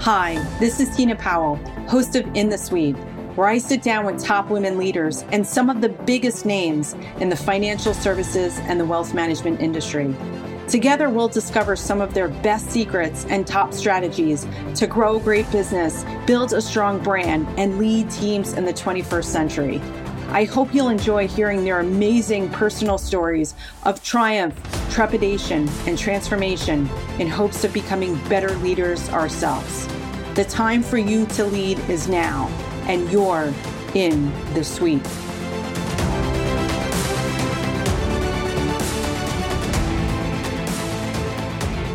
Hi, this is Tina Powell, host of In the Suite, where I sit down with top women leaders and some of the biggest names in the financial services and the wealth management industry. Together, we'll discover some of their best secrets and top strategies to grow great business, build a strong brand, and lead teams in the 21st century. I hope you'll enjoy hearing their amazing personal stories of triumph, trepidation, and transformation in hopes of becoming better leaders ourselves. The time for you to lead is now, and you're in the suite.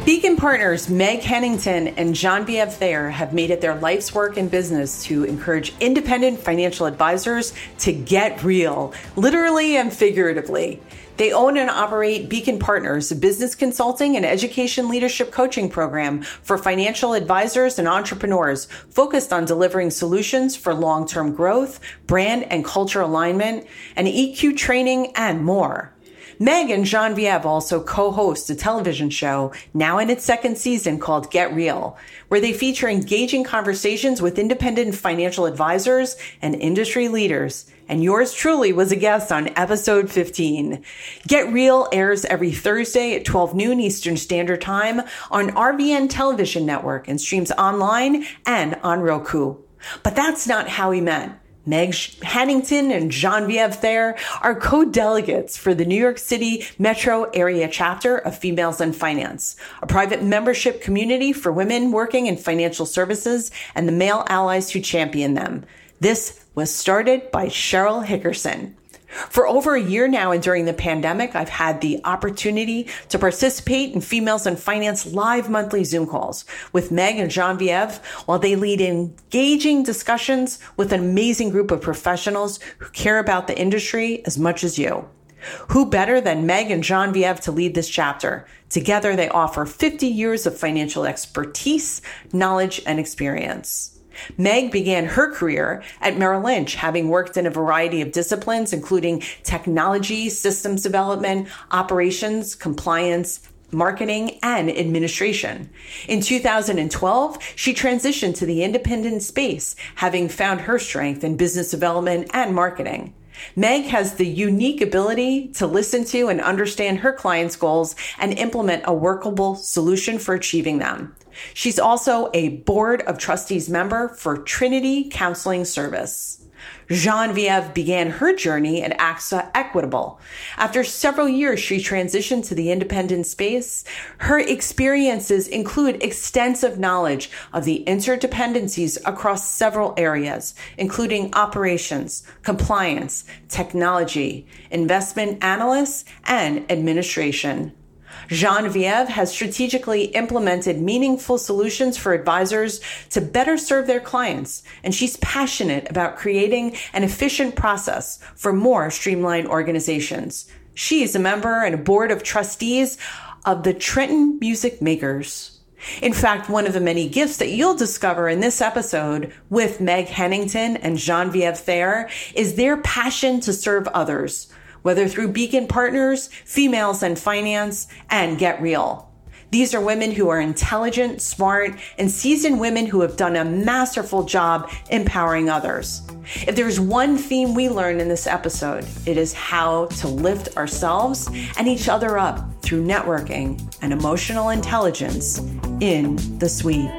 Beacon partners Meg Hennington and John Genevieve Thayer have made it their life's work and business to encourage independent financial advisors to get real, literally and figuratively. They own and operate Beacon Partners, a business consulting and education leadership coaching program for financial advisors and entrepreneurs focused on delivering solutions for long term growth, brand and culture alignment, and EQ training, and more. Meg and Genevieve also co-host a television show now in its second season called Get Real, where they feature engaging conversations with independent financial advisors and industry leaders. And yours truly was a guest on episode 15. Get Real airs every Thursday at 12 noon Eastern Standard Time on RBN Television Network and streams online and on Roku. But that's not how he met. Meg Hennington and Genevieve Thayer are co-delegates for the New York City Metro Area Chapter of Females in Finance, a private membership community for women working in financial services and the male allies who champion them. This was started by Cheryl Hickerson. For over a year now and during the pandemic, I've had the opportunity to participate in Females in Finance live monthly Zoom calls with Meg and Genevieve while they lead engaging discussions with an amazing group of professionals who care about the industry as much as you. Who better than Meg and Genevieve to lead this chapter? Together, they offer 50 years of financial expertise, knowledge, and experience. Meg began her career at Merrill Lynch, having worked in a variety of disciplines, including technology, systems development, operations, compliance, marketing, and administration. In 2012, she transitioned to the independent space, having found her strength in business development and marketing. Meg has the unique ability to listen to and understand her clients' goals and implement a workable solution for achieving them. She's also a board of trustees member for Trinity Counseling Service. Genevieve began her journey at AXA Equitable. After several years, she transitioned to the independent space. Her experiences include extensive knowledge of the interdependencies across several areas, including operations, compliance, technology, investment analysts, and administration. Genevieve has strategically implemented meaningful solutions for advisors to better serve their clients, and she's passionate about creating an efficient process for more streamlined organizations. She is a member and a board of trustees of the Trenton Music Makers. In fact, one of the many gifts that you'll discover in this episode with Meg Hennington and Genevieve Thayer is their passion to serve others whether through Beacon Partners, Females in Finance, and Get Real. These are women who are intelligent, smart, and seasoned women who have done a masterful job empowering others. If there's one theme we learned in this episode, it is how to lift ourselves and each other up through networking and emotional intelligence in the suite.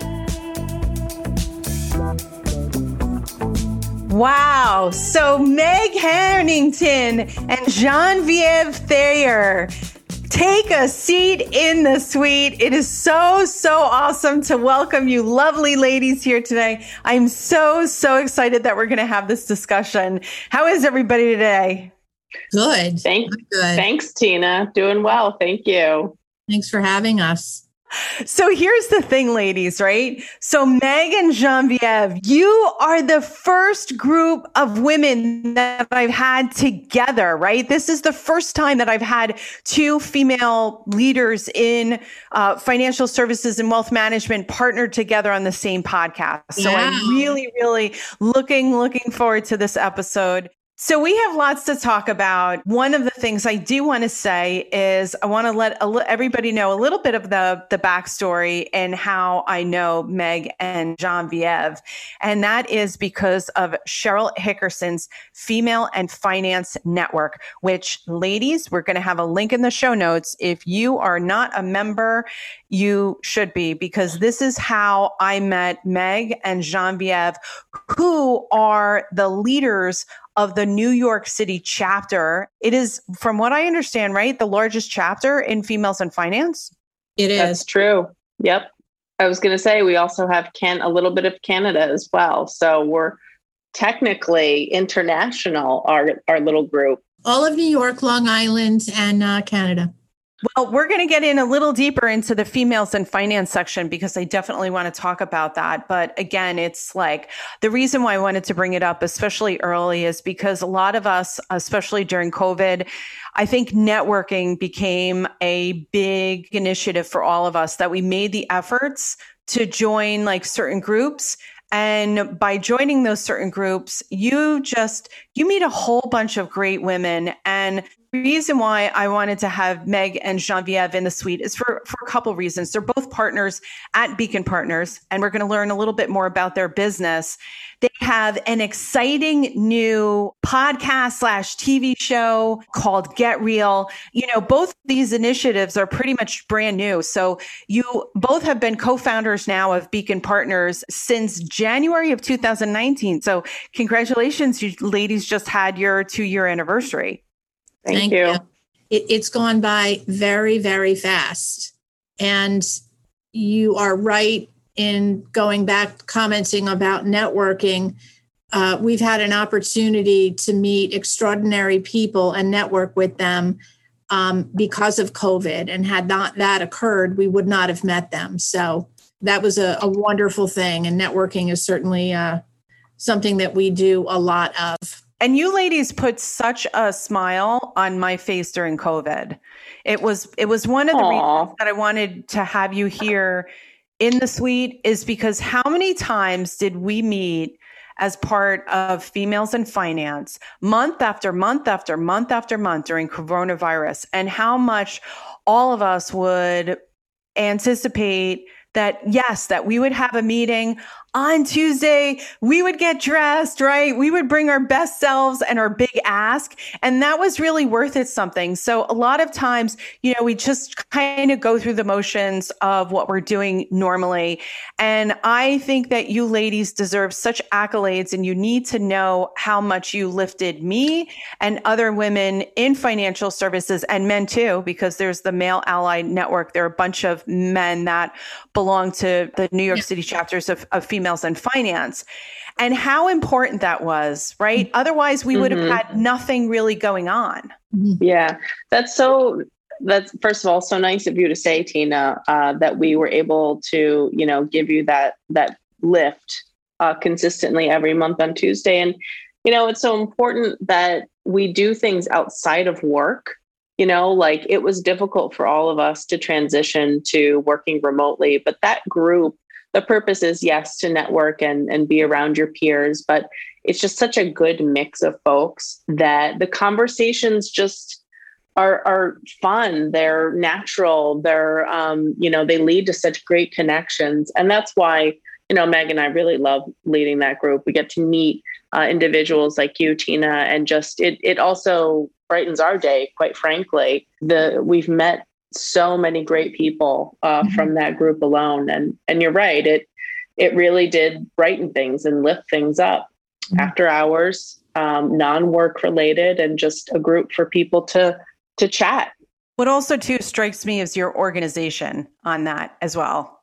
Wow. So Meg Hennington and Genevieve Thayer. Take a seat in the suite. It is so, so awesome to welcome you, lovely ladies, here today. I'm so, so excited that we're going to have this discussion. How is everybody today? Good. Thank, Good. Thanks, Tina. Doing well. Thank you. Thanks for having us. So here's the thing, ladies, right? So Meg and Genevieve, you are the first group of women that I've had together, right? This is the first time that I've had two female leaders in uh, financial services and wealth management partnered together on the same podcast. So yeah. I'm really, really looking, looking forward to this episode. So we have lots to talk about. One of the things I do want to say is I want to let everybody know a little bit of the the backstory and how I know Meg and Genevieve, and that is because of Cheryl Hickerson's Female and Finance Network. Which, ladies, we're going to have a link in the show notes. If you are not a member, you should be because this is how I met Meg and Genevieve, who are the leaders of the New York City chapter. It is, from what I understand, right, the largest chapter in females in finance. It is. That's true. Yep. I was going to say we also have can a little bit of Canada as well. So we're technically international. Our our little group. All of New York, Long Island, and uh, Canada. Well, we're going to get in a little deeper into the females in finance section because I definitely want to talk about that. But again, it's like the reason why I wanted to bring it up, especially early, is because a lot of us, especially during COVID, I think networking became a big initiative for all of us that we made the efforts to join like certain groups and by joining those certain groups you just you meet a whole bunch of great women and the reason why I wanted to have Meg and Genevieve in the suite is for, for a couple reasons. They're both partners at Beacon Partners, and we're going to learn a little bit more about their business. They have an exciting new podcast slash TV show called Get Real. You know, both these initiatives are pretty much brand new. So you both have been co-founders now of Beacon Partners since January of 2019. So congratulations, you ladies just had your two year anniversary. Thank, Thank you. you. It, it's gone by very, very fast. And you are right in going back, commenting about networking. Uh, we've had an opportunity to meet extraordinary people and network with them um, because of COVID. And had not that occurred, we would not have met them. So that was a, a wonderful thing. And networking is certainly uh, something that we do a lot of. And you ladies put such a smile on my face during COVID. It was it was one of the Aww. reasons that I wanted to have you here in the suite is because how many times did we meet as part of females in finance month after month after month after month during coronavirus and how much all of us would anticipate that yes that we would have a meeting on Tuesday, we would get dressed, right? We would bring our best selves and our big ask. And that was really worth it something. So a lot of times, you know, we just kind of go through the motions of what we're doing normally. And I think that you ladies deserve such accolades and you need to know how much you lifted me and other women in financial services and men too, because there's the Male Ally Network. There are a bunch of men that belong to the New York. City chapters of, of female females in finance and how important that was, right? Otherwise, we would have mm-hmm. had nothing really going on. Yeah, that's so. That's first of all so nice of you to say, Tina, uh, that we were able to, you know, give you that that lift uh, consistently every month on Tuesday. And you know, it's so important that we do things outside of work. You know, like it was difficult for all of us to transition to working remotely, but that group the purpose is yes to network and and be around your peers but it's just such a good mix of folks that the conversations just are are fun. They're natural. They're um, you know they lead to such great connections. And that's why you know meg and i really love leading that group. We get to meet uh, individuals like you tina and just it it also brightens our day quite frankly. The we've met so many great people uh, mm-hmm. from that group alone. And and you're right, it it really did brighten things and lift things up mm-hmm. after hours, um, non-work related, and just a group for people to to chat. What also too strikes me is your organization on that as well.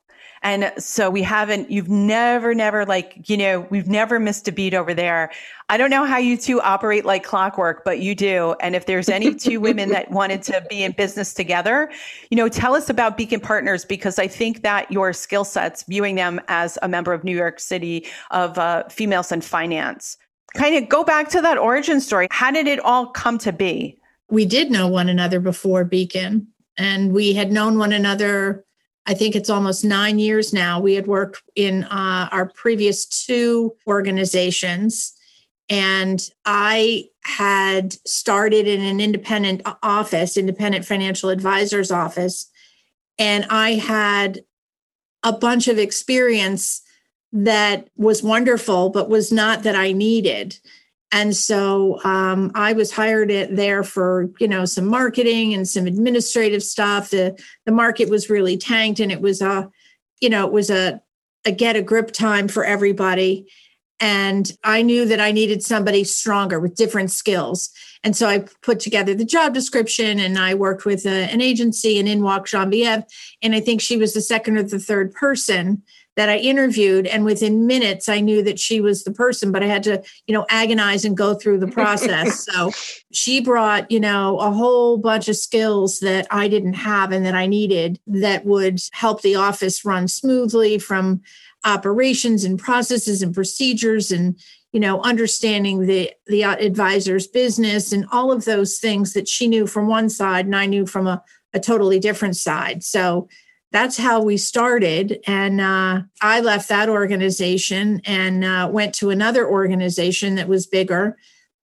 And so we haven't, you've never, never like, you know, we've never missed a beat over there. I don't know how you two operate like clockwork, but you do. And if there's any two women that wanted to be in business together, you know, tell us about Beacon Partners because I think that your skill sets, viewing them as a member of New York City of uh, females in finance, kind of go back to that origin story. How did it all come to be? We did know one another before Beacon, and we had known one another I think it's almost nine years now. We had worked in uh, our previous two organizations. And I had started in an independent office, independent financial advisor's office. And I had a bunch of experience that was wonderful, but was not that I needed. And so um, I was hired at, there for you know some marketing and some administrative stuff. The the market was really tanked, and it was a you know it was a a get a grip time for everybody. And I knew that I needed somebody stronger with different skills. And so I put together the job description and I worked with a, an agency and in walked Genevieve. And I think she was the second or the third person that I interviewed. And within minutes, I knew that she was the person, but I had to, you know, agonize and go through the process. so she brought, you know, a whole bunch of skills that I didn't have and that I needed that would help the office run smoothly from operations and processes and procedures and you know understanding the the advisor's business and all of those things that she knew from one side and i knew from a, a totally different side so that's how we started. And uh, I left that organization and uh, went to another organization that was bigger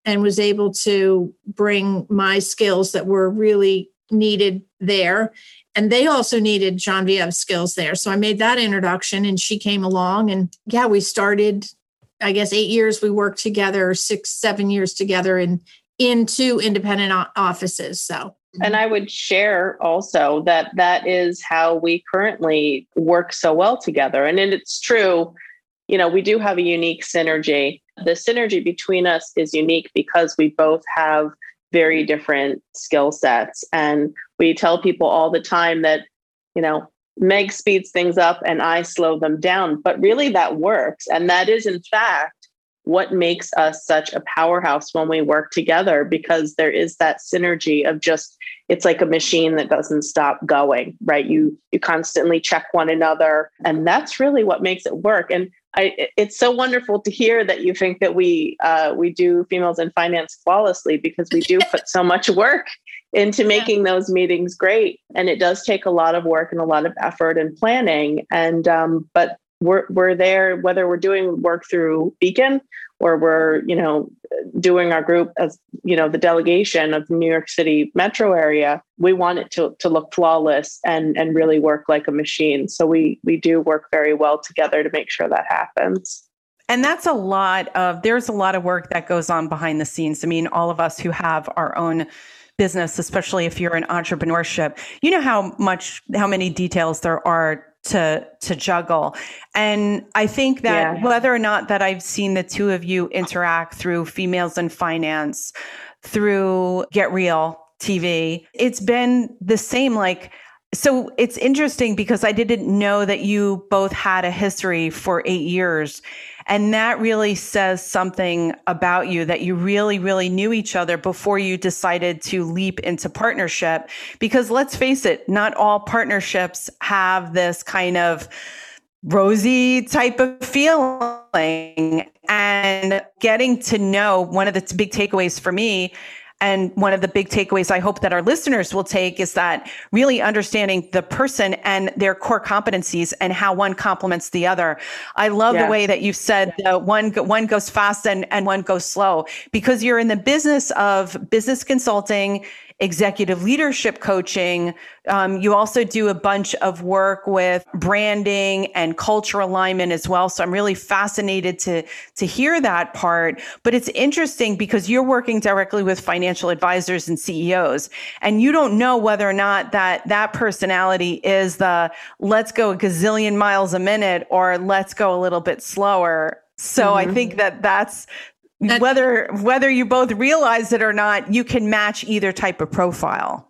and was able to bring my skills that were really needed there. And they also needed Genevieve skills there. So I made that introduction and she came along. And yeah, we started, I guess, eight years we worked together, six, seven years together in, in two independent offices. So and I would share also that that is how we currently work so well together. And it's true, you know, we do have a unique synergy. The synergy between us is unique because we both have very different skill sets. And we tell people all the time that, you know, Meg speeds things up and I slow them down. But really, that works. And that is, in fact, what makes us such a powerhouse when we work together because there is that synergy of just it's like a machine that doesn't stop going right? You you constantly check one another and that's really what makes it work. And I, it's so wonderful to hear that you think that we uh, we do females in finance flawlessly because we do put so much work into making yeah. those meetings great. And it does take a lot of work and a lot of effort and planning. And um, but we're we're there whether we're doing work through Beacon or we're you know doing our group as you know the delegation of the New York City metro area. We want it to to look flawless and and really work like a machine. So we we do work very well together to make sure that happens. And that's a lot of there's a lot of work that goes on behind the scenes. I mean, all of us who have our own business, especially if you're in entrepreneurship, you know how much how many details there are to to juggle and i think that yeah. whether or not that i've seen the two of you interact through females in finance through get real tv it's been the same like so it's interesting because i didn't know that you both had a history for 8 years and that really says something about you that you really, really knew each other before you decided to leap into partnership. Because let's face it, not all partnerships have this kind of rosy type of feeling. And getting to know one of the big takeaways for me and one of the big takeaways I hope that our listeners will take is that really understanding the person and their core competencies and how one complements the other. I love yes. the way that you said the one one goes fast and, and one goes slow because you're in the business of business consulting executive leadership coaching. Um, you also do a bunch of work with branding and culture alignment as well. So I'm really fascinated to, to hear that part. But it's interesting because you're working directly with financial advisors and CEOs, and you don't know whether or not that that personality is the let's go a gazillion miles a minute or let's go a little bit slower. So mm-hmm. I think that that's that, whether whether you both realize it or not, you can match either type of profile.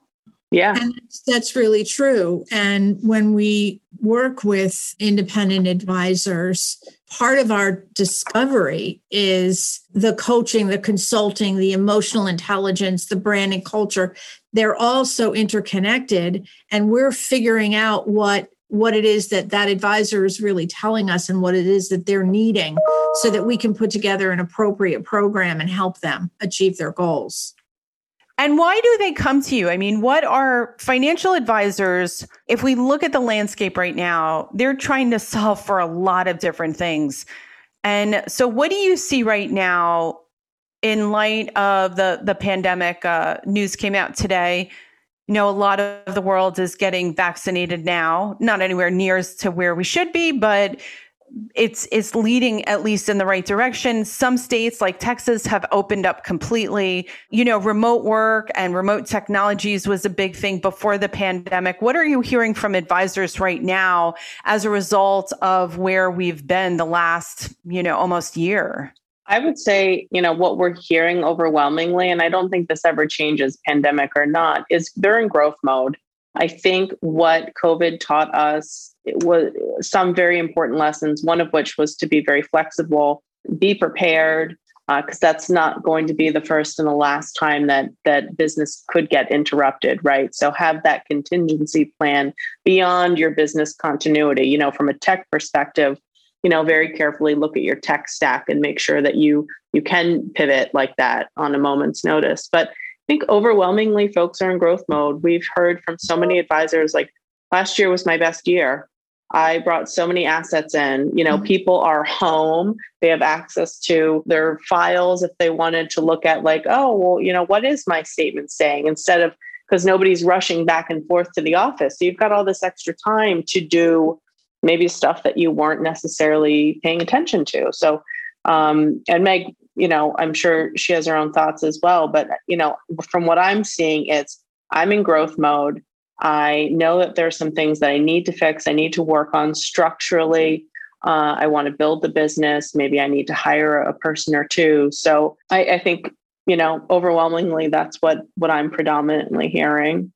Yeah. And that's really true. And when we work with independent advisors, part of our discovery is the coaching, the consulting, the emotional intelligence, the branding culture. They're all so interconnected. And we're figuring out what what it is that that advisor is really telling us and what it is that they're needing so that we can put together an appropriate program and help them achieve their goals. And why do they come to you? I mean, what are financial advisors? If we look at the landscape right now, they're trying to solve for a lot of different things. And so, what do you see right now in light of the the pandemic uh, news came out today you know a lot of the world is getting vaccinated now not anywhere near as to where we should be but it's it's leading at least in the right direction. Some states like Texas have opened up completely. You know, remote work and remote technologies was a big thing before the pandemic. What are you hearing from advisors right now as a result of where we've been the last, you know, almost year? I would say, you know, what we're hearing overwhelmingly, and I don't think this ever changes, pandemic or not, is they're in growth mode. I think what COVID taught us was some very important lessons, one of which was to be very flexible, be prepared, because uh, that's not going to be the first and the last time that that business could get interrupted right so have that contingency plan beyond your business continuity you know from a tech perspective you know very carefully look at your tech stack and make sure that you you can pivot like that on a moment's notice but I think overwhelmingly folks are in growth mode. We've heard from so many advisors like last year was my best year. I brought so many assets in. You know, mm-hmm. people are home. They have access to their files if they wanted to look at, like, oh, well, you know, what is my statement saying? Instead of because nobody's rushing back and forth to the office. So you've got all this extra time to do maybe stuff that you weren't necessarily paying attention to. So, um, and Meg you know, I'm sure she has her own thoughts as well. But, you know, from what I'm seeing, it's I'm in growth mode. I know that there's some things that I need to fix, I need to work on structurally. Uh, I want to build the business. Maybe I need to hire a person or two. So I, I think, you know, overwhelmingly, that's what what I'm predominantly hearing.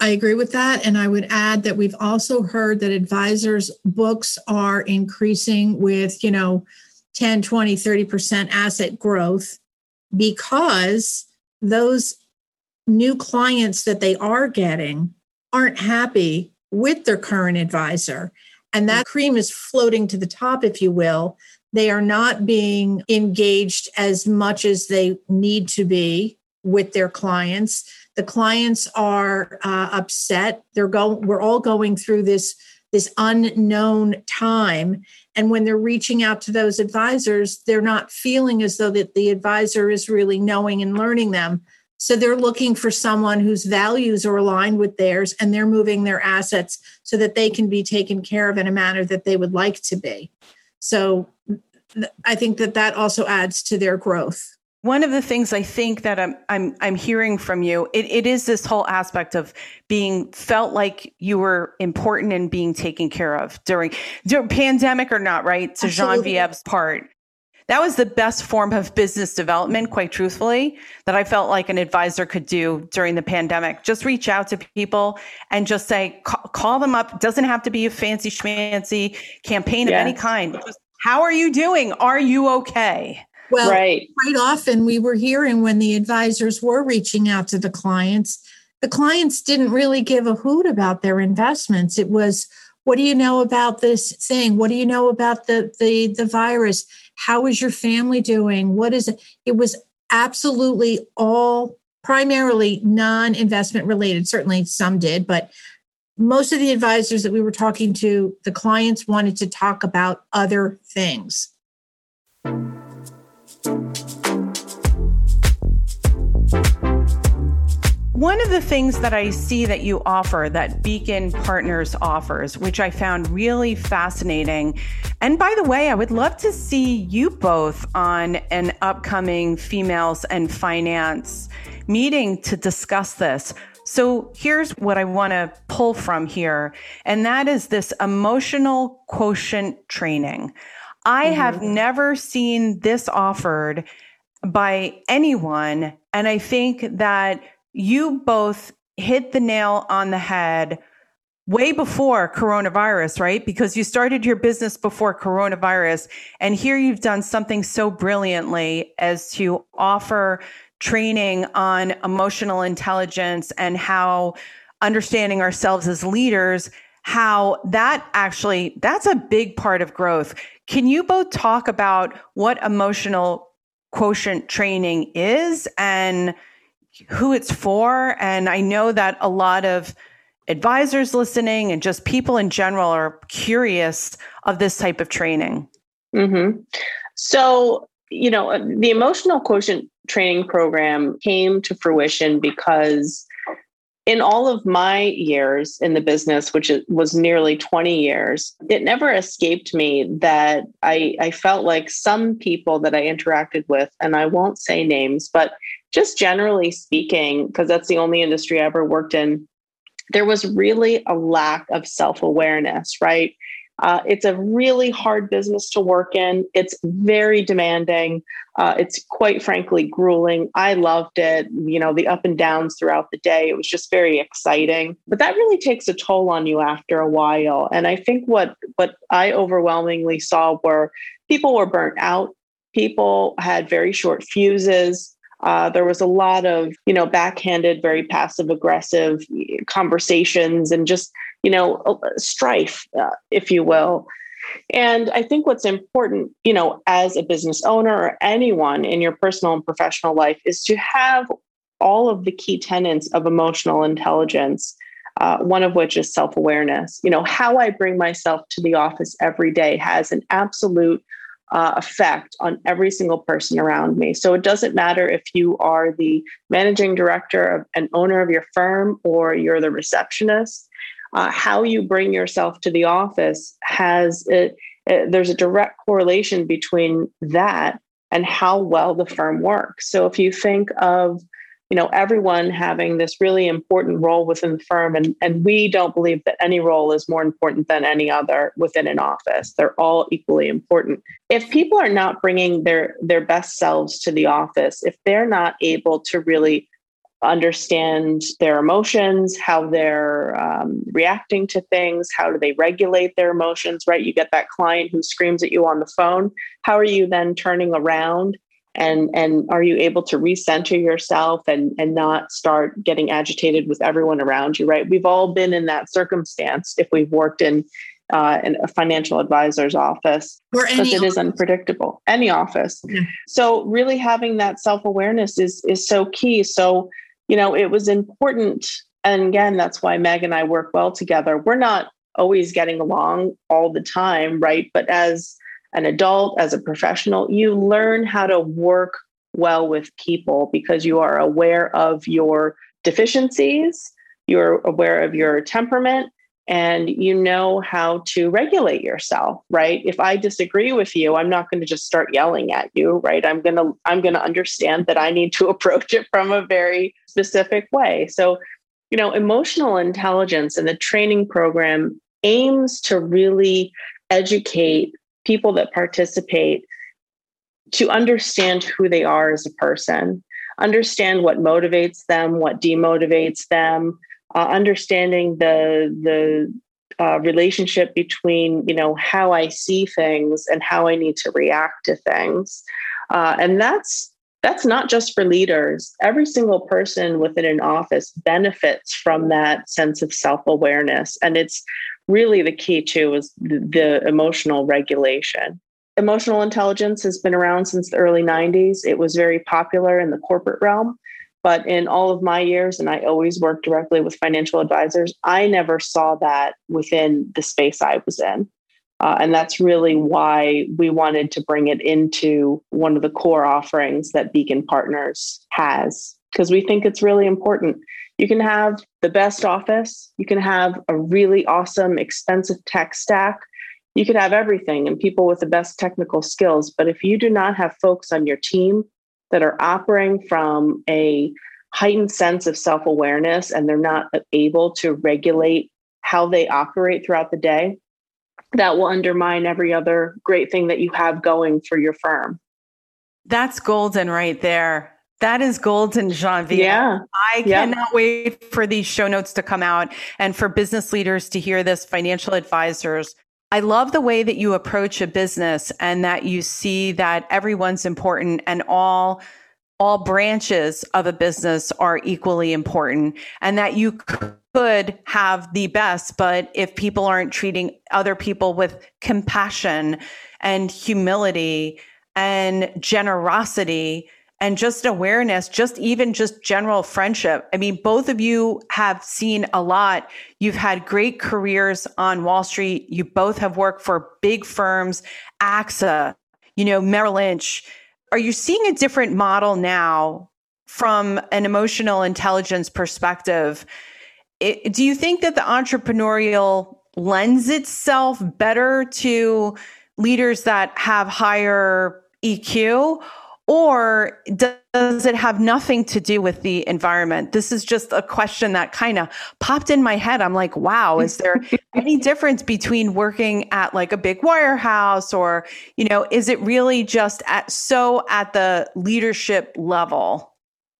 I agree with that. And I would add that we've also heard that advisors' books are increasing with, you know, 10, 20, 30% asset growth because those new clients that they are getting aren't happy with their current advisor. And that cream is floating to the top, if you will. They are not being engaged as much as they need to be with their clients. The clients are uh, upset. They're going. We're all going through this this unknown time and when they're reaching out to those advisors they're not feeling as though that the advisor is really knowing and learning them so they're looking for someone whose values are aligned with theirs and they're moving their assets so that they can be taken care of in a manner that they would like to be so i think that that also adds to their growth one of the things I think that I'm I'm I'm hearing from you, it, it is this whole aspect of being felt like you were important and being taken care of during, during pandemic or not, right? To Absolutely. Genevieve's part. That was the best form of business development, quite truthfully, that I felt like an advisor could do during the pandemic. Just reach out to people and just say, call, call them up. Doesn't have to be a fancy schmancy campaign yeah. of any kind. Just, how are you doing? Are you okay? Well, right. quite often we were hearing when the advisors were reaching out to the clients, the clients didn't really give a hoot about their investments. It was, what do you know about this thing? What do you know about the the the virus? How is your family doing? What is it? It was absolutely all primarily non-investment related. Certainly some did, but most of the advisors that we were talking to, the clients wanted to talk about other things. One of the things that I see that you offer, that Beacon Partners offers, which I found really fascinating. And by the way, I would love to see you both on an upcoming Females in Finance meeting to discuss this. So here's what I want to pull from here, and that is this emotional quotient training. I mm-hmm. have never seen this offered by anyone. And I think that you both hit the nail on the head way before coronavirus, right? Because you started your business before coronavirus. And here you've done something so brilliantly as to offer training on emotional intelligence and how understanding ourselves as leaders how that actually that's a big part of growth can you both talk about what emotional quotient training is and who it's for? And I know that a lot of advisors listening and just people in general are curious of this type of training. Mm-hmm. So, you know, the emotional quotient training program came to fruition because in all of my years in the business, which was nearly 20 years, it never escaped me that I, I felt like some people that I interacted with, and I won't say names, but just generally speaking, because that's the only industry I ever worked in, there was really a lack of self awareness, right? Uh, it's a really hard business to work in. It's very demanding. Uh, it's quite frankly grueling. I loved it. You know, the up and downs throughout the day. It was just very exciting. But that really takes a toll on you after a while. And I think what what I overwhelmingly saw were people were burnt out. People had very short fuses. Uh, there was a lot of, you know, backhanded, very passive aggressive conversations and just you know, strife, uh, if you will. And I think what's important, you know, as a business owner or anyone in your personal and professional life is to have all of the key tenets of emotional intelligence. Uh, one of which is self awareness. You know, how I bring myself to the office every day has an absolute uh, effect on every single person around me. So it doesn't matter if you are the managing director of an owner of your firm or you're the receptionist uh, how you bring yourself to the office has a, there's a direct correlation between that and how well the firm works. So if you think of you know everyone having this really important role within the firm and, and we don't believe that any role is more important than any other within an office they're all equally important if people are not bringing their their best selves to the office if they're not able to really understand their emotions, how they're um, reacting to things, how do they regulate their emotions, right? You get that client who screams at you on the phone. How are you then turning around? And, and are you able to recenter yourself and, and not start getting agitated with everyone around you, right? We've all been in that circumstance if we've worked in, uh, in a financial advisor's office because it is unpredictable. Any office. Yeah. So really having that self awareness is is so key. So you know, it was important. And again, that's why Meg and I work well together. We're not always getting along all the time, right? But as an adult, as a professional, you learn how to work well with people because you are aware of your deficiencies, you're aware of your temperament, and you know how to regulate yourself right? If i disagree with you i'm not going to just start yelling at you right? I'm going to i'm going to understand that i need to approach it from a very specific way. So you know emotional intelligence and the training program aims to really educate people that participate to understand who they are as a person understand what motivates them what demotivates them uh, understanding the the uh, relationship between you know how I see things and how I need to react to things, uh, and that's that's not just for leaders. Every single person within an office benefits from that sense of self awareness, and it's really the key to is the emotional regulation. Emotional intelligence has been around since the early 90s. It was very popular in the corporate realm. But in all of my years, and I always worked directly with financial advisors, I never saw that within the space I was in. Uh, and that's really why we wanted to bring it into one of the core offerings that Beacon Partners has, because we think it's really important. You can have the best office, you can have a really awesome, expensive tech stack, you could have everything and people with the best technical skills. But if you do not have folks on your team that are operating from a heightened sense of self awareness and they're not able to regulate how they operate throughout the day, that will undermine every other great thing that you have going for your firm. That's golden right there. That is golden, Genevieve. Yeah. I cannot wait for these show notes to come out and for business leaders to hear this, financial advisors I love the way that you approach a business and that you see that everyone's important and all all branches of a business are equally important and that you could have the best but if people aren't treating other people with compassion and humility and generosity and just awareness, just even just general friendship. I mean, both of you have seen a lot. You've had great careers on Wall Street. You both have worked for big firms, AXA, you know, Merrill Lynch, Are you seeing a different model now from an emotional intelligence perspective? It, do you think that the entrepreneurial lends itself better to leaders that have higher EQ? Or does it have nothing to do with the environment? This is just a question that kind of popped in my head. I'm like, wow, is there any difference between working at like a big wirehouse or, you know, is it really just at so at the leadership level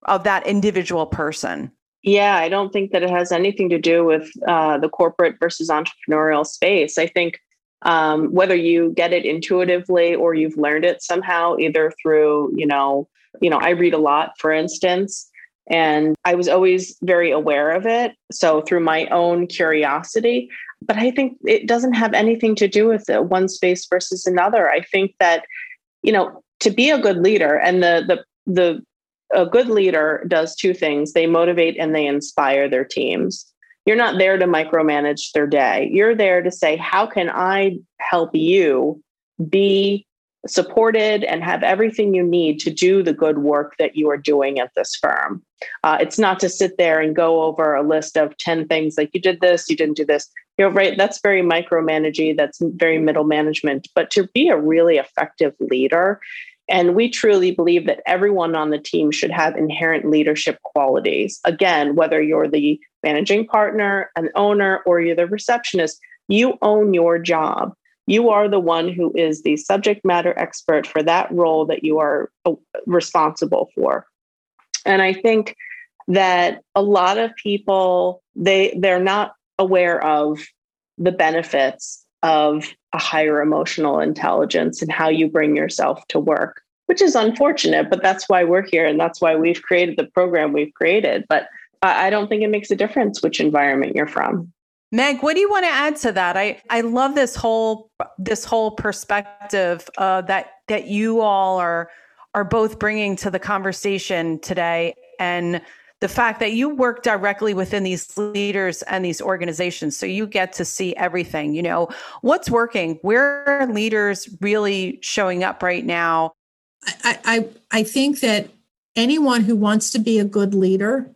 of that individual person? Yeah, I don't think that it has anything to do with uh, the corporate versus entrepreneurial space. I think um, whether you get it intuitively or you've learned it somehow, either through, you know, you know, I read a lot, for instance, and I was always very aware of it. So through my own curiosity, but I think it doesn't have anything to do with it, one space versus another. I think that, you know, to be a good leader and the the the a good leader does two things they motivate and they inspire their teams you're not there to micromanage their day. You're there to say, how can I help you be supported and have everything you need to do the good work that you are doing at this firm? Uh, it's not to sit there and go over a list of 10 things like you did this, you didn't do this. You're right. That's very micromanaging. That's very middle management. But to be a really effective leader, and we truly believe that everyone on the team should have inherent leadership qualities. Again, whether you're the managing partner, an owner, or you're the receptionist, you own your job. You are the one who is the subject matter expert for that role that you are uh, responsible for. And I think that a lot of people they they're not aware of the benefits of a higher emotional intelligence and how you bring yourself to work which is unfortunate but that's why we're here and that's why we've created the program we've created but I don't think it makes a difference which environment you're from. Meg, what do you want to add to that? I, I love this whole this whole perspective uh, that that you all are are both bringing to the conversation today, and the fact that you work directly within these leaders and these organizations, so you get to see everything. You know what's working, where are leaders really showing up right now. I I, I think that anyone who wants to be a good leader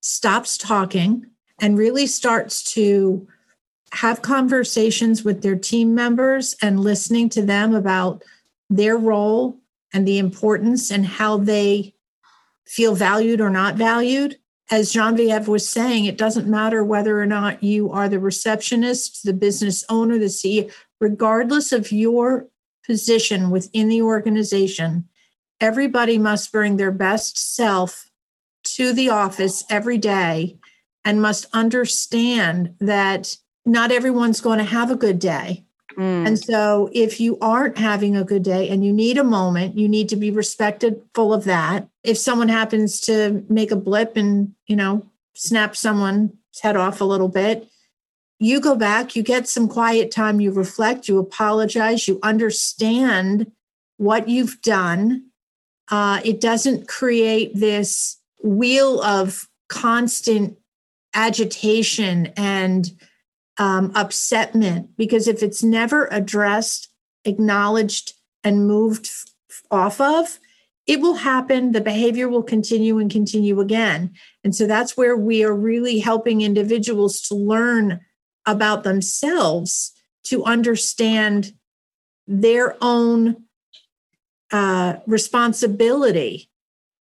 stops talking and really starts to have conversations with their team members and listening to them about their role and the importance and how they feel valued or not valued. As Genevieve was saying, it doesn't matter whether or not you are the receptionist, the business owner, the CEO, regardless of your position within the organization, everybody must bring their best self to the office every day and must understand that not everyone's going to have a good day. Mm. And so, if you aren't having a good day and you need a moment, you need to be respected full of that. If someone happens to make a blip and, you know, snap someone's head off a little bit, you go back, you get some quiet time, you reflect, you apologize, you understand what you've done. Uh, it doesn't create this wheel of constant agitation and um, upsetment because if it's never addressed, acknowledged, and moved off of, it will happen. The behavior will continue and continue again. And so that's where we are really helping individuals to learn about themselves, to understand their own uh, responsibility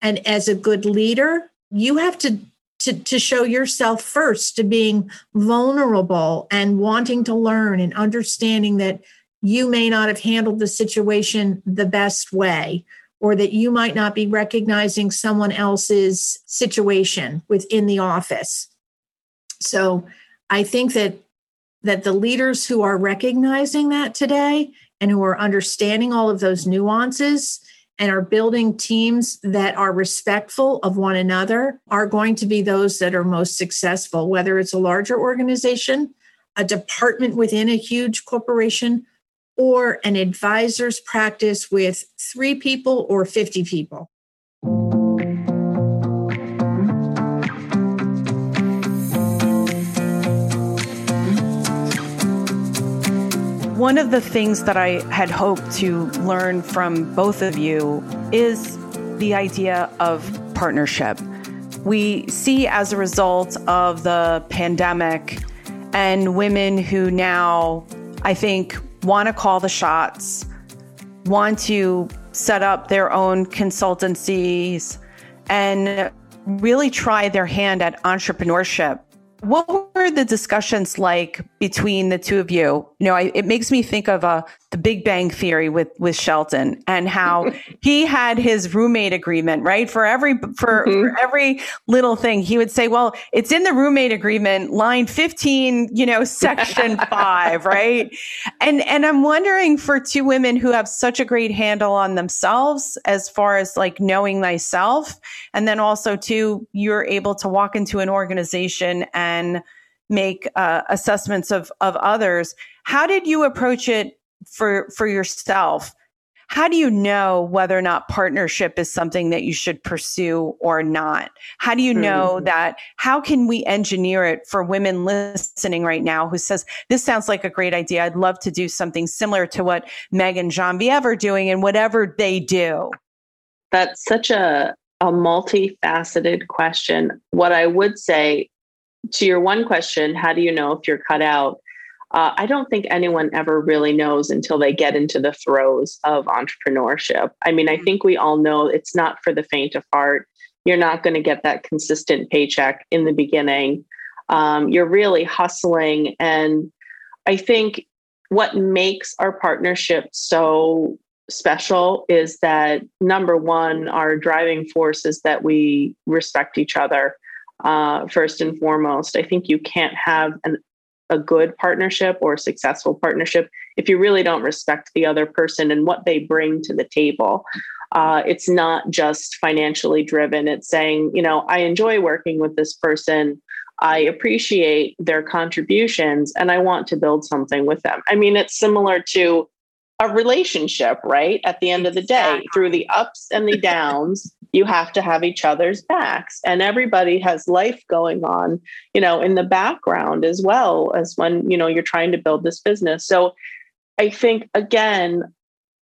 and as a good leader you have to to, to show yourself first to being vulnerable and wanting to learn and understanding that you may not have handled the situation the best way or that you might not be recognizing someone else's situation within the office. So i think that that the leaders who are recognizing that today and who are understanding all of those nuances and are building teams that are respectful of one another are going to be those that are most successful, whether it's a larger organization, a department within a huge corporation, or an advisor's practice with three people or 50 people. One of the things that I had hoped to learn from both of you is the idea of partnership. We see as a result of the pandemic and women who now, I think, want to call the shots, want to set up their own consultancies, and really try their hand at entrepreneurship what were the discussions like between the two of you? You know, I, it makes me think of uh, the Big Bang Theory with with Sheldon and how he had his roommate agreement, right? For every for, mm-hmm. for, every little thing, he would say, "Well, it's in the roommate agreement, line fifteen, you know, section five, right?" And and I'm wondering for two women who have such a great handle on themselves as far as like knowing thyself, and then also too, you're able to walk into an organization and make uh, assessments of of others. How did you approach it for for yourself? How do you know whether or not partnership is something that you should pursue or not? How do you know mm-hmm. that? How can we engineer it for women listening right now who says, this sounds like a great idea. I'd love to do something similar to what Meg and Genevieve are doing and whatever they do? That's such a, a multifaceted question. What I would say to your one question, how do you know if you're cut out? Uh, I don't think anyone ever really knows until they get into the throes of entrepreneurship. I mean, I mm-hmm. think we all know it's not for the faint of heart. You're not going to get that consistent paycheck in the beginning. Um, you're really hustling. And I think what makes our partnership so special is that number one, our driving force is that we respect each other uh, first and foremost. I think you can't have an, a good partnership or successful partnership if you really don't respect the other person and what they bring to the table. Uh, it's not just financially driven. It's saying, you know, I enjoy working with this person. I appreciate their contributions and I want to build something with them. I mean, it's similar to a relationship, right? At the end of the day, through the ups and the downs, you have to have each other's backs. And everybody has life going on, you know, in the background as well as when, you know, you're trying to build this business. So I think, again,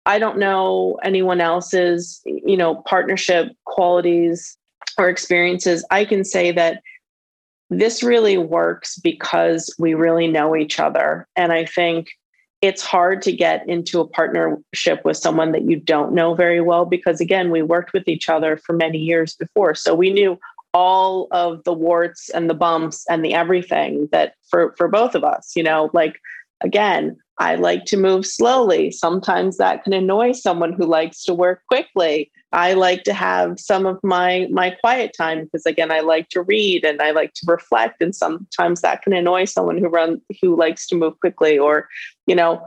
I don't know anyone else's, you know, partnership qualities or experiences. I can say that this really works because we really know each other. And I think it's hard to get into a partnership with someone that you don't know very well because again we worked with each other for many years before. So we knew all of the warts and the bumps and the everything that for for both of us you know like again i like to move slowly. Sometimes that can annoy someone who likes to work quickly. I like to have some of my my quiet time because again I like to read and I like to reflect and sometimes that can annoy someone who run who likes to move quickly or you know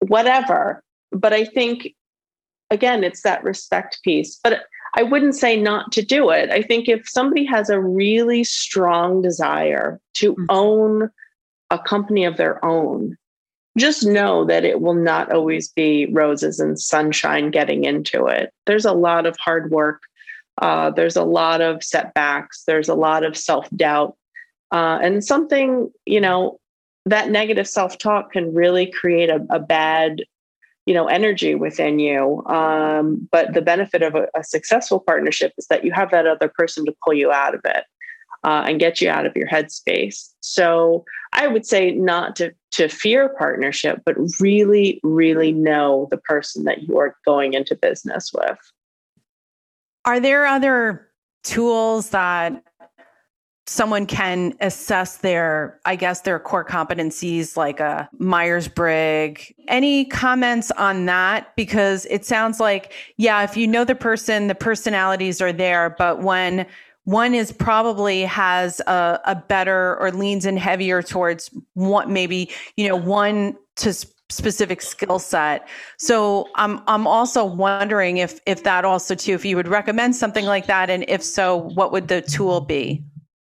whatever. But I think again it's that respect piece. But I wouldn't say not to do it. I think if somebody has a really strong desire to mm-hmm. own a company of their own just know that it will not always be roses and sunshine getting into it. There's a lot of hard work. Uh, there's a lot of setbacks. There's a lot of self doubt. Uh, and something, you know, that negative self talk can really create a, a, bad, you know, energy within you. Um, but the benefit of a, a successful partnership is that you have that other person to pull you out of it uh, and get you out of your headspace. So I would say not to, to fear partnership, but really, really know the person that you are going into business with. Are there other tools that someone can assess their i guess their core competencies like a myers-briggs any comments on that because it sounds like yeah if you know the person the personalities are there but when one is probably has a, a better or leans in heavier towards what maybe, you know, one to specific skill set. So I'm I'm also wondering if if that also too, if you would recommend something like that, and if so, what would the tool be?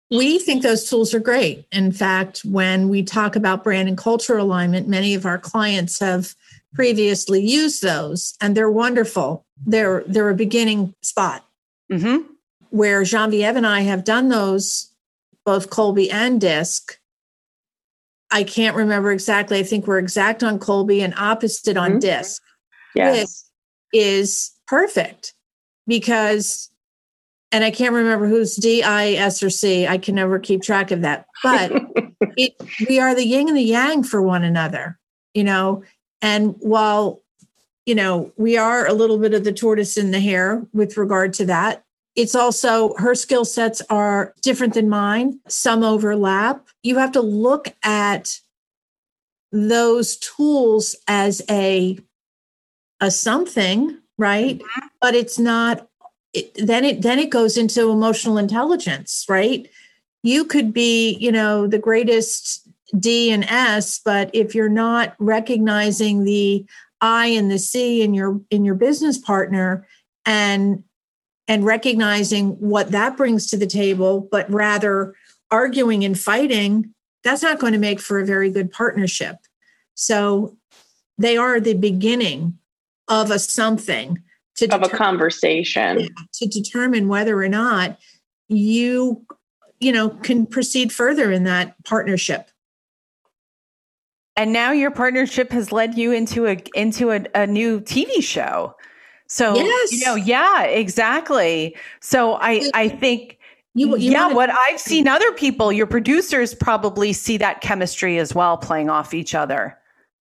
We think those tools are great. In fact, when we talk about brand and culture alignment, many of our clients have previously used those, and they're wonderful. They're they're a beginning spot. Mm-hmm where Genevieve and I have done those, both Kolbe and DISC, I can't remember exactly. I think we're exact on Kolbe and opposite on mm-hmm. disc. Yes. is perfect because, and I can't remember who's D, I, S, or C. I can never keep track of that. But it, we are the yin and the yang for one another, you know. And while, you know, we are a little bit of the tortoise in the hare with regard to that, it's also her skill sets are different than mine, some overlap. You have to look at those tools as a a something, right? Mm-hmm. But it's not it, then it then it goes into emotional intelligence, right? You could be, you know, the greatest D and S, but if you're not recognizing the I and the C in your in your business partner and and recognizing what that brings to the table, but rather arguing and fighting, that's not going to make for a very good partnership. So they are the beginning of a something to of a conversation. to determine whether or not you you know can proceed further in that partnership. And now your partnership has led you into a into a, a new tv show so yes. you know, yeah, exactly. So I I think you, you yeah, what I've seen other people, your producers probably see that chemistry as well playing off each other.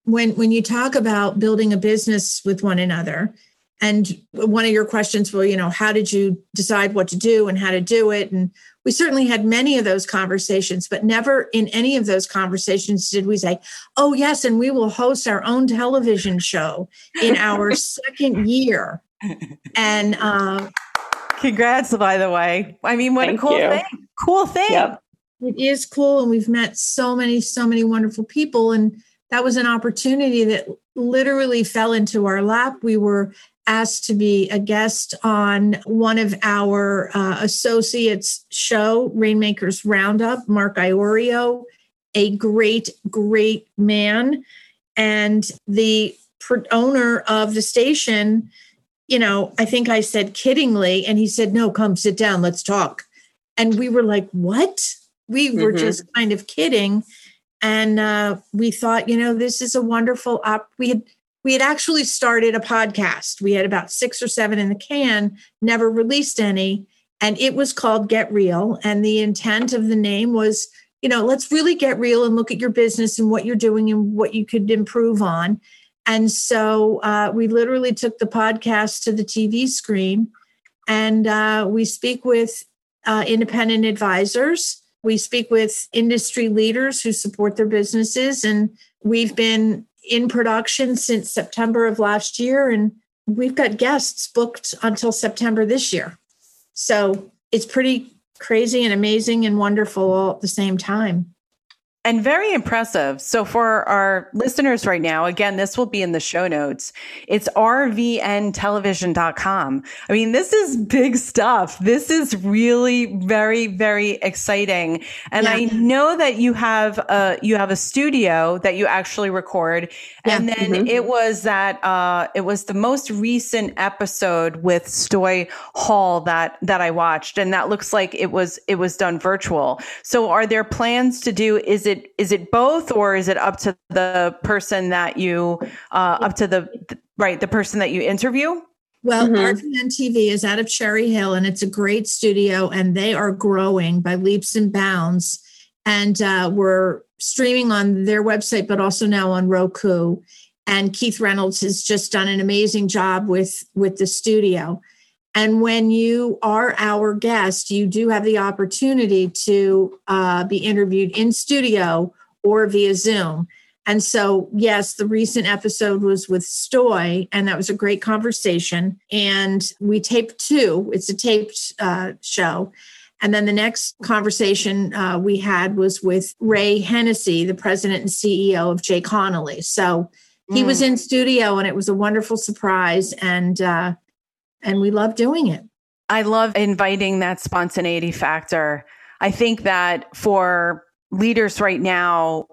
When when you talk about building a business with one another, and one of your questions, well, you know, how did you decide what to do and how to do it? And we certainly had many of those conversations, but never in any of those conversations did we say, oh, yes, and we will host our own television show in our second year. And uh, congrats, by the way. I mean, what a cool you. thing. Cool thing. Yep. It is cool. And we've met so many, so many wonderful people. And that was an opportunity that literally fell into our lap. We were asked to be a guest on one of our uh, associates' show, Rainmakers Roundup. Mark Iorio, a great, great man, and the owner of the station. You know, I think I said kiddingly, and he said, "No, come sit down, let's talk." And we were like, "What?" We were mm-hmm. just kind of kidding, and uh, we thought, you know, this is a wonderful op. We had we had actually started a podcast. We had about six or seven in the can, never released any. And it was called Get Real. And the intent of the name was, you know, let's really get real and look at your business and what you're doing and what you could improve on. And so uh, we literally took the podcast to the TV screen and uh, we speak with uh, independent advisors. We speak with industry leaders who support their businesses. And we've been in production since September of last year, and we've got guests booked until September this year. So it's pretty crazy and amazing and wonderful all at the same time and very impressive. So for our listeners right now, again, this will be in the show notes. It's rvntelevision.com. I mean, this is big stuff. This is really very, very exciting. And yeah. I know that you have a, you have a studio that you actually record. Yeah. And then mm-hmm. it was that, uh, it was the most recent episode with Stoy Hall that, that I watched. And that looks like it was, it was done virtual. So are there plans to do, is it it is it both or is it up to the person that you uh, up to the right the person that you interview? Well, mm-hmm. RVN TV is out of Cherry Hill and it's a great studio and they are growing by leaps and bounds. And uh, we're streaming on their website, but also now on Roku. And Keith Reynolds has just done an amazing job with with the studio. And when you are our guest, you do have the opportunity to uh, be interviewed in studio or via Zoom. And so, yes, the recent episode was with Stoy, and that was a great conversation. And we taped two, it's a taped uh, show. And then the next conversation uh, we had was with Ray Hennessy, the president and CEO of Jay Connolly. So he mm. was in studio, and it was a wonderful surprise. And uh, and we love doing it. I love inviting that spontaneity factor. I think that for leaders right now,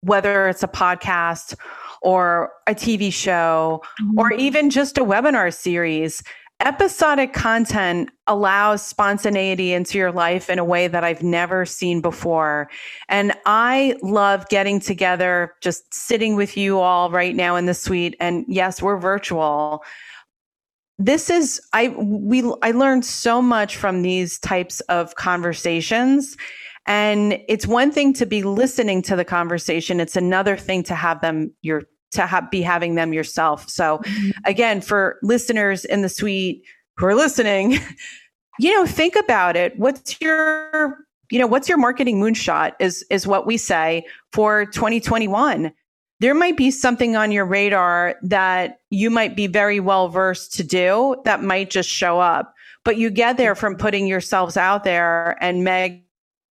whether it's a podcast or a TV show mm-hmm. or even just a webinar series, episodic content allows spontaneity into your life in a way that I've never seen before. And I love getting together, just sitting with you all right now in the suite. And yes, we're virtual. This is I we I learned so much from these types of conversations. And it's one thing to be listening to the conversation. It's another thing to have them your to have, be having them yourself. So mm-hmm. again, for listeners in the suite who are listening, you know, think about it. What's your, you know, what's your marketing moonshot is, is what we say for 2021. There might be something on your radar that you might be very well versed to do that might just show up, but you get there from putting yourselves out there and Meg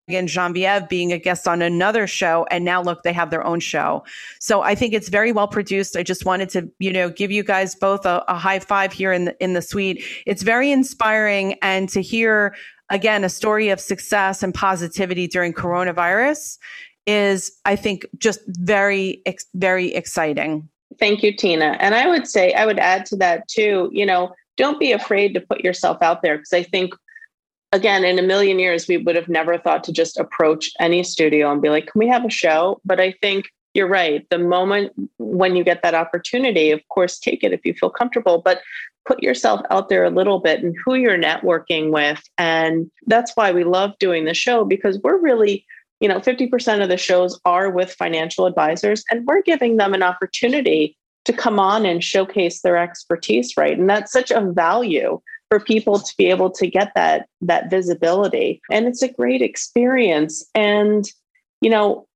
and Genevieve being a guest on another show. And now look, they have their own show. So I think it's very well produced. I just wanted to, you know, give you guys both a, a high five here in the, in the suite. It's very inspiring. And to hear again, a story of success and positivity during coronavirus is, I think, just very, very exciting. Thank you, Tina. And I would say, I would add to that too, you know, don't be afraid to put yourself out there because I think again, in a million years, we would have never thought to just approach any studio and be like, can we have a show? But I think you're right. The moment when you get that opportunity, of course, take it if you feel comfortable, but put yourself out there a little bit and who you're networking with. And that's why we love doing the show because we're really, you know, 50% of the shows are with financial advisors and we're giving them an opportunity to come on and showcase their expertise, right? And that's such a value for people to be able to get that that visibility and it's a great experience and you know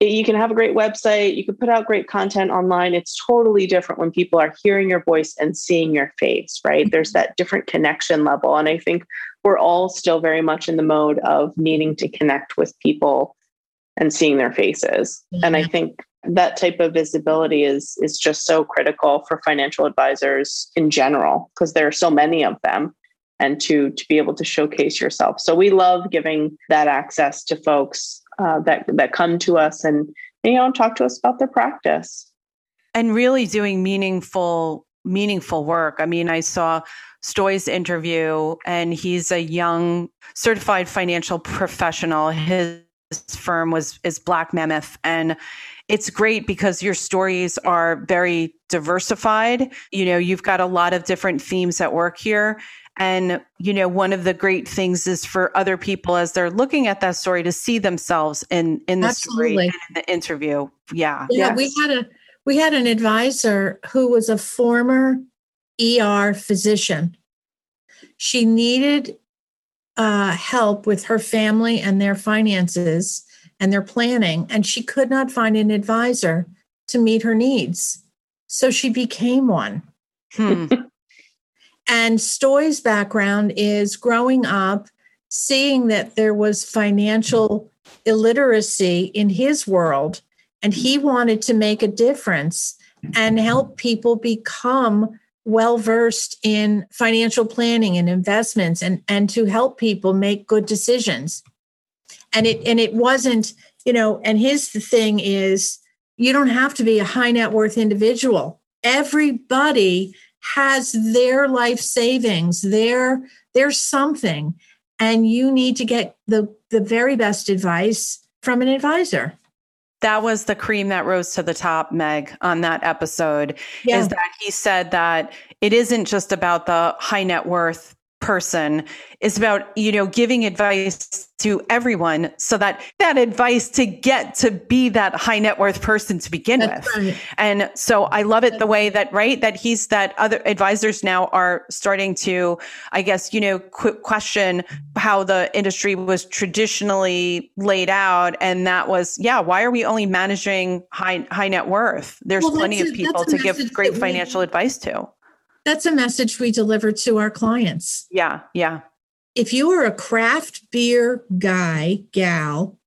you can have a great website you can put out great content online. It's totally different when people are hearing your voice and seeing your face right? There's that different connection level and i think we're all still very much in the mode of needing to connect with people and seeing their faces. Mm-hmm. and i think that type of visibility is is just so critical for financial advisors in general because there are so many of them and to to be able to showcase yourself. So we love giving that access to folks uh, that that come to us and you know talk to us about their practice and really doing meaningful meaningful work i mean i saw stoy's interview and he's a young certified financial professional his firm was is black mammoth and it's great because your stories are very diversified. You know, you've got a lot of different themes at work here. And, you know, one of the great things is for other people as they're looking at that story to see themselves in, in the Absolutely. story and in the interview. Yeah. Yeah. Yes. We had a, we had an advisor who was a former ER physician. She needed uh, help with her family and their finances and their planning, and she could not find an advisor to meet her needs. So she became one. Hmm. And Stoy's background is growing up, seeing that there was financial illiteracy in his world, and he wanted to make a difference and help people become well versed in financial planning and investments and, and to help people make good decisions. And it and it wasn't you know and his thing is you don't have to be a high net worth individual. Everybody has their life savings their their something and you need to get the the very best advice from an advisor that was the cream that rose to the top meg on that episode yeah. is that he said that it isn't just about the high net worth person is about you know giving advice to everyone so that that advice to get to be that high net worth person to begin That's with. right. and so i love it the way that right that he's that other advisors now are starting to i guess you know qu- question how the industry was traditionally laid out. And that was yeah why are we only managing high high net worth? There's well, plenty of people to give great financial we, advice to that's a message we deliver to our clients. Yeah, yeah. If you are a craft beer guy, gal,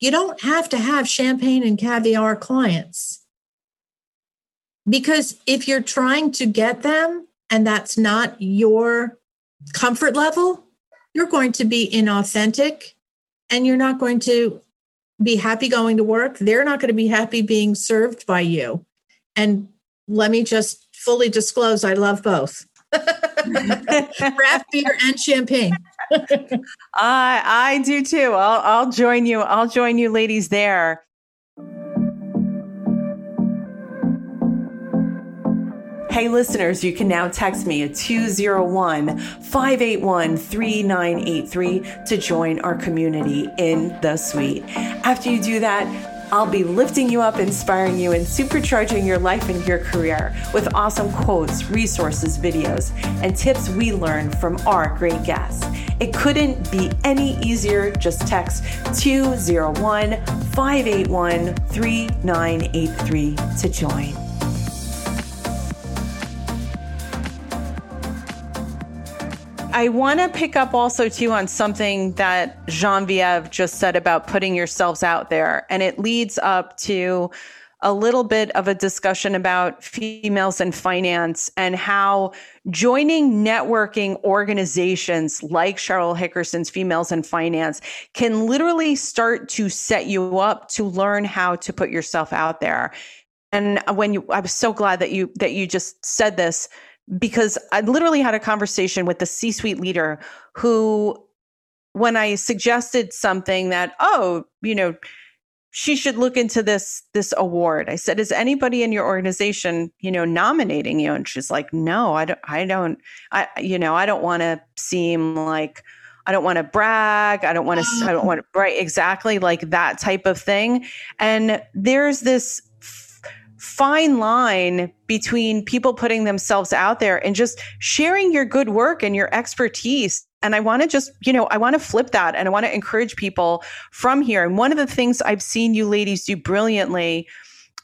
you don't have to have champagne and caviar clients. Because if you're trying to get them and that's not your comfort level, you're going to be inauthentic and you're not going to be happy going to work. They're not going to be happy being served by you. And let me just fully disclose I love both. Craft beer and champagne. I I do too. I'll I'll join you. I'll join you ladies there. Hey, listeners, you can now text me at 201 581 3983 to join our community in the suite. After you do that, I'll be lifting you up, inspiring you, and supercharging your life and your career with awesome quotes, resources, videos, and tips we learn from our great guests. It couldn't be any easier. Just text 201 581 3983 to join. I want to pick up also too on something that Genevieve just said about putting yourselves out there. And it leads up to a little bit of a discussion about females in finance and how joining networking organizations like Cheryl Hickerson's Females in Finance can literally start to set you up to learn how to put yourself out there. And when you, I was so glad that you, that you just said this because I literally had a conversation with the C suite leader who, when I suggested something that, oh, you know, she should look into this this award. I said, "Is anybody in your organization, you know, nominating you?" And she's like, "No, I don't. I don't. I, you know, I don't want to seem like." I don't want to brag. I don't want to, I don't want to, right? Exactly like that type of thing. And there's this fine line between people putting themselves out there and just sharing your good work and your expertise. And I want to just, you know, I want to flip that and I want to encourage people from here. And one of the things I've seen you ladies do brilliantly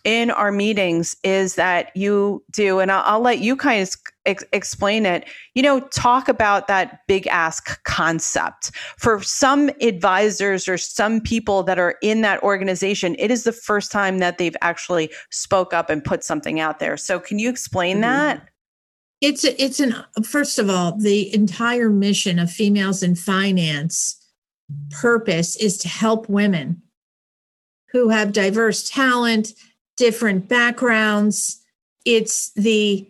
in our meetings is that you do, and I'll, I'll let you kind of ex- explain it, you know, talk about that big ask concept. For some advisors or some people that are in that organization, it is the first time that they've actually spoke up and put something out there. So can you explain mm-hmm. that? It's a, it's an first of all, the entire mission of females in finance purpose is to help women who have diverse talent, different backgrounds. It's the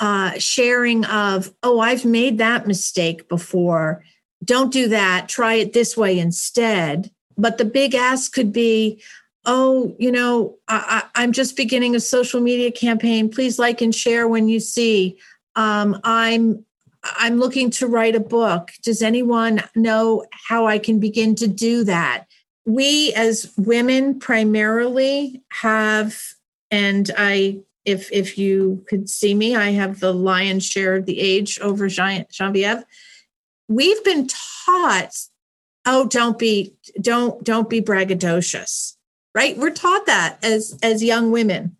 uh, sharing of, oh, I've made that mistake before. Don't do that. Try it this way instead. But the big ask could be, oh, you know, I, am just beginning a social media campaign. Please like and share when you see. Um, I'm I'm looking to write a book. Does anyone know how I can begin to do that? We as women primarily have and i if if you could see me i have the lion's share of the age over Jean, genevieve. We've been taught oh don't be don't don't be braggadocious right? We're taught that as as young women.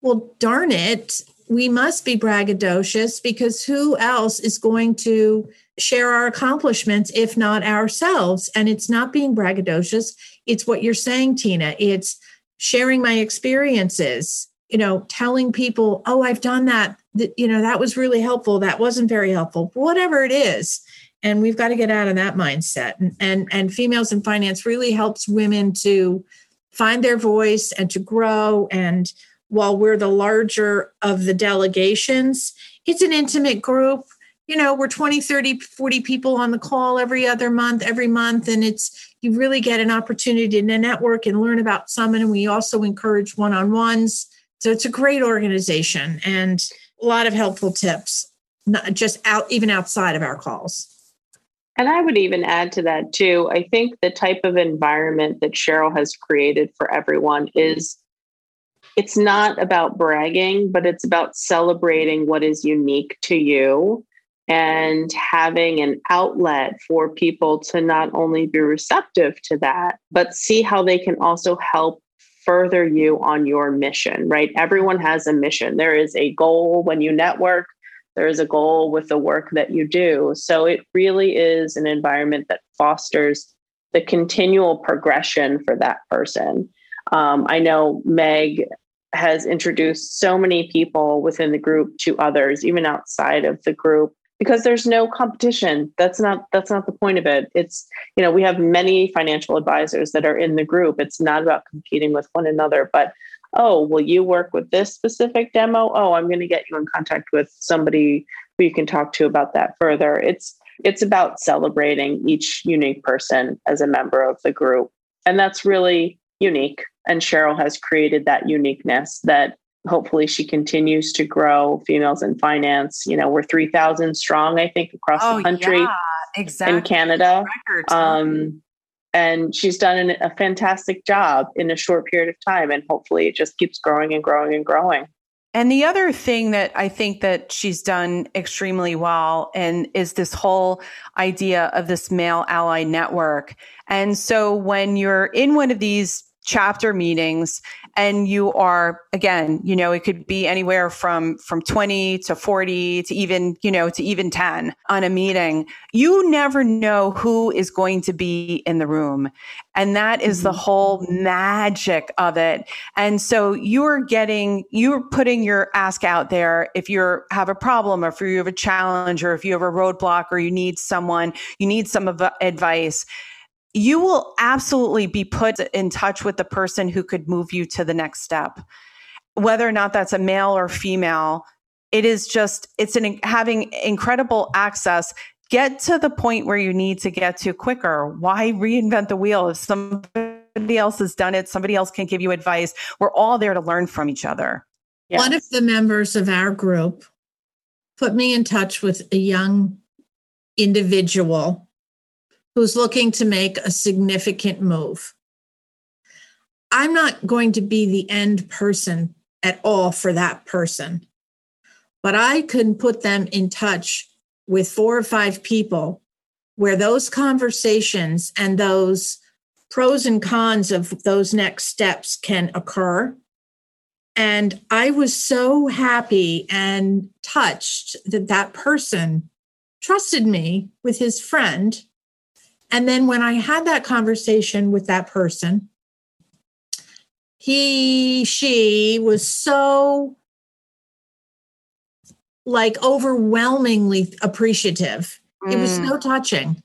Well darn it we must be braggadocious because who else is going to share our accomplishments if not ourselves? And it's not being braggadocious. It's what you're saying tina. It's sharing my experiences you know telling people oh i've done that. You know that was really helpful. That wasn't very helpful. Whatever it is. And we've got to get out of that mindset. And and, and females in finance really helps women to find their voice and to grow and while we're the larger of the delegations. It's an intimate group. You know we're 20 30 40 people on the call every other month every month and it's you really get an opportunity to network and learn about summit and we also encourage one-on-ones. So it's a great organization and a lot of helpful tips not just out even outside of our calls. And i would even add to that too i think the type of environment that cheryl has created for everyone is it's not about bragging, but it's about celebrating what is unique to you and having an outlet for people to not only be receptive to that, but see how they can also help further you on your mission, right? Everyone has a mission. There is a goal when you network, there is a goal with the work that you do. So it really is an environment that fosters the continual progression for that person. Um, I know Meg has introduced so many people within the group to others, even outside of the group because there's no competition that's not that's not the point of it it's you know we have many financial advisors that are in the group it's not about competing with one another but oh will you work with this specific demo oh i'm going to get you in contact with somebody who you can talk to about that further. It's it's about celebrating each unique person as a member of the group. And that's really unique. And Cheryl has created that uniqueness that hopefully she continues to grow females in finance. You know, we're 3,000 strong, I think, across oh, the country yeah, exactly. in Canada. Um, and she's done an, a fantastic job in a short period of time. And hopefully it just keeps growing and growing and growing. And the other thing that I think that she's done extremely well and is this whole idea of this male ally network. And so when you're in one of these chapter meetings and you are again you know it could be anywhere from from 20 to 40 to even you know to even 10 on a meeting. You never know who is going to be in the room and that is the mm-hmm. whole magic of it. And so you're getting you're putting your ask out there. If you have a problem or if you have a challenge or if you have a roadblock or you need someone you need some advice you will absolutely be put in touch with the person who could move you to the next step. Whether or not that's a male or female, it is just, it's an having incredible access. Get to the point where you need to get to quicker. Why reinvent the wheel if somebody else has done it? Somebody else can give you advice. We're all there to learn from each other. Yes. One of the members of our group put me in touch with a young individual who's looking to make a significant move. I'm not going to be the end person at all for that person, but I can put them in touch with four or five people where those conversations and those pros and cons of those next steps can occur. And I was so happy and touched that that person trusted me with his friend and then when I had that conversation with that person, he, she was so like overwhelmingly appreciative. Mm. It was so mm. touching.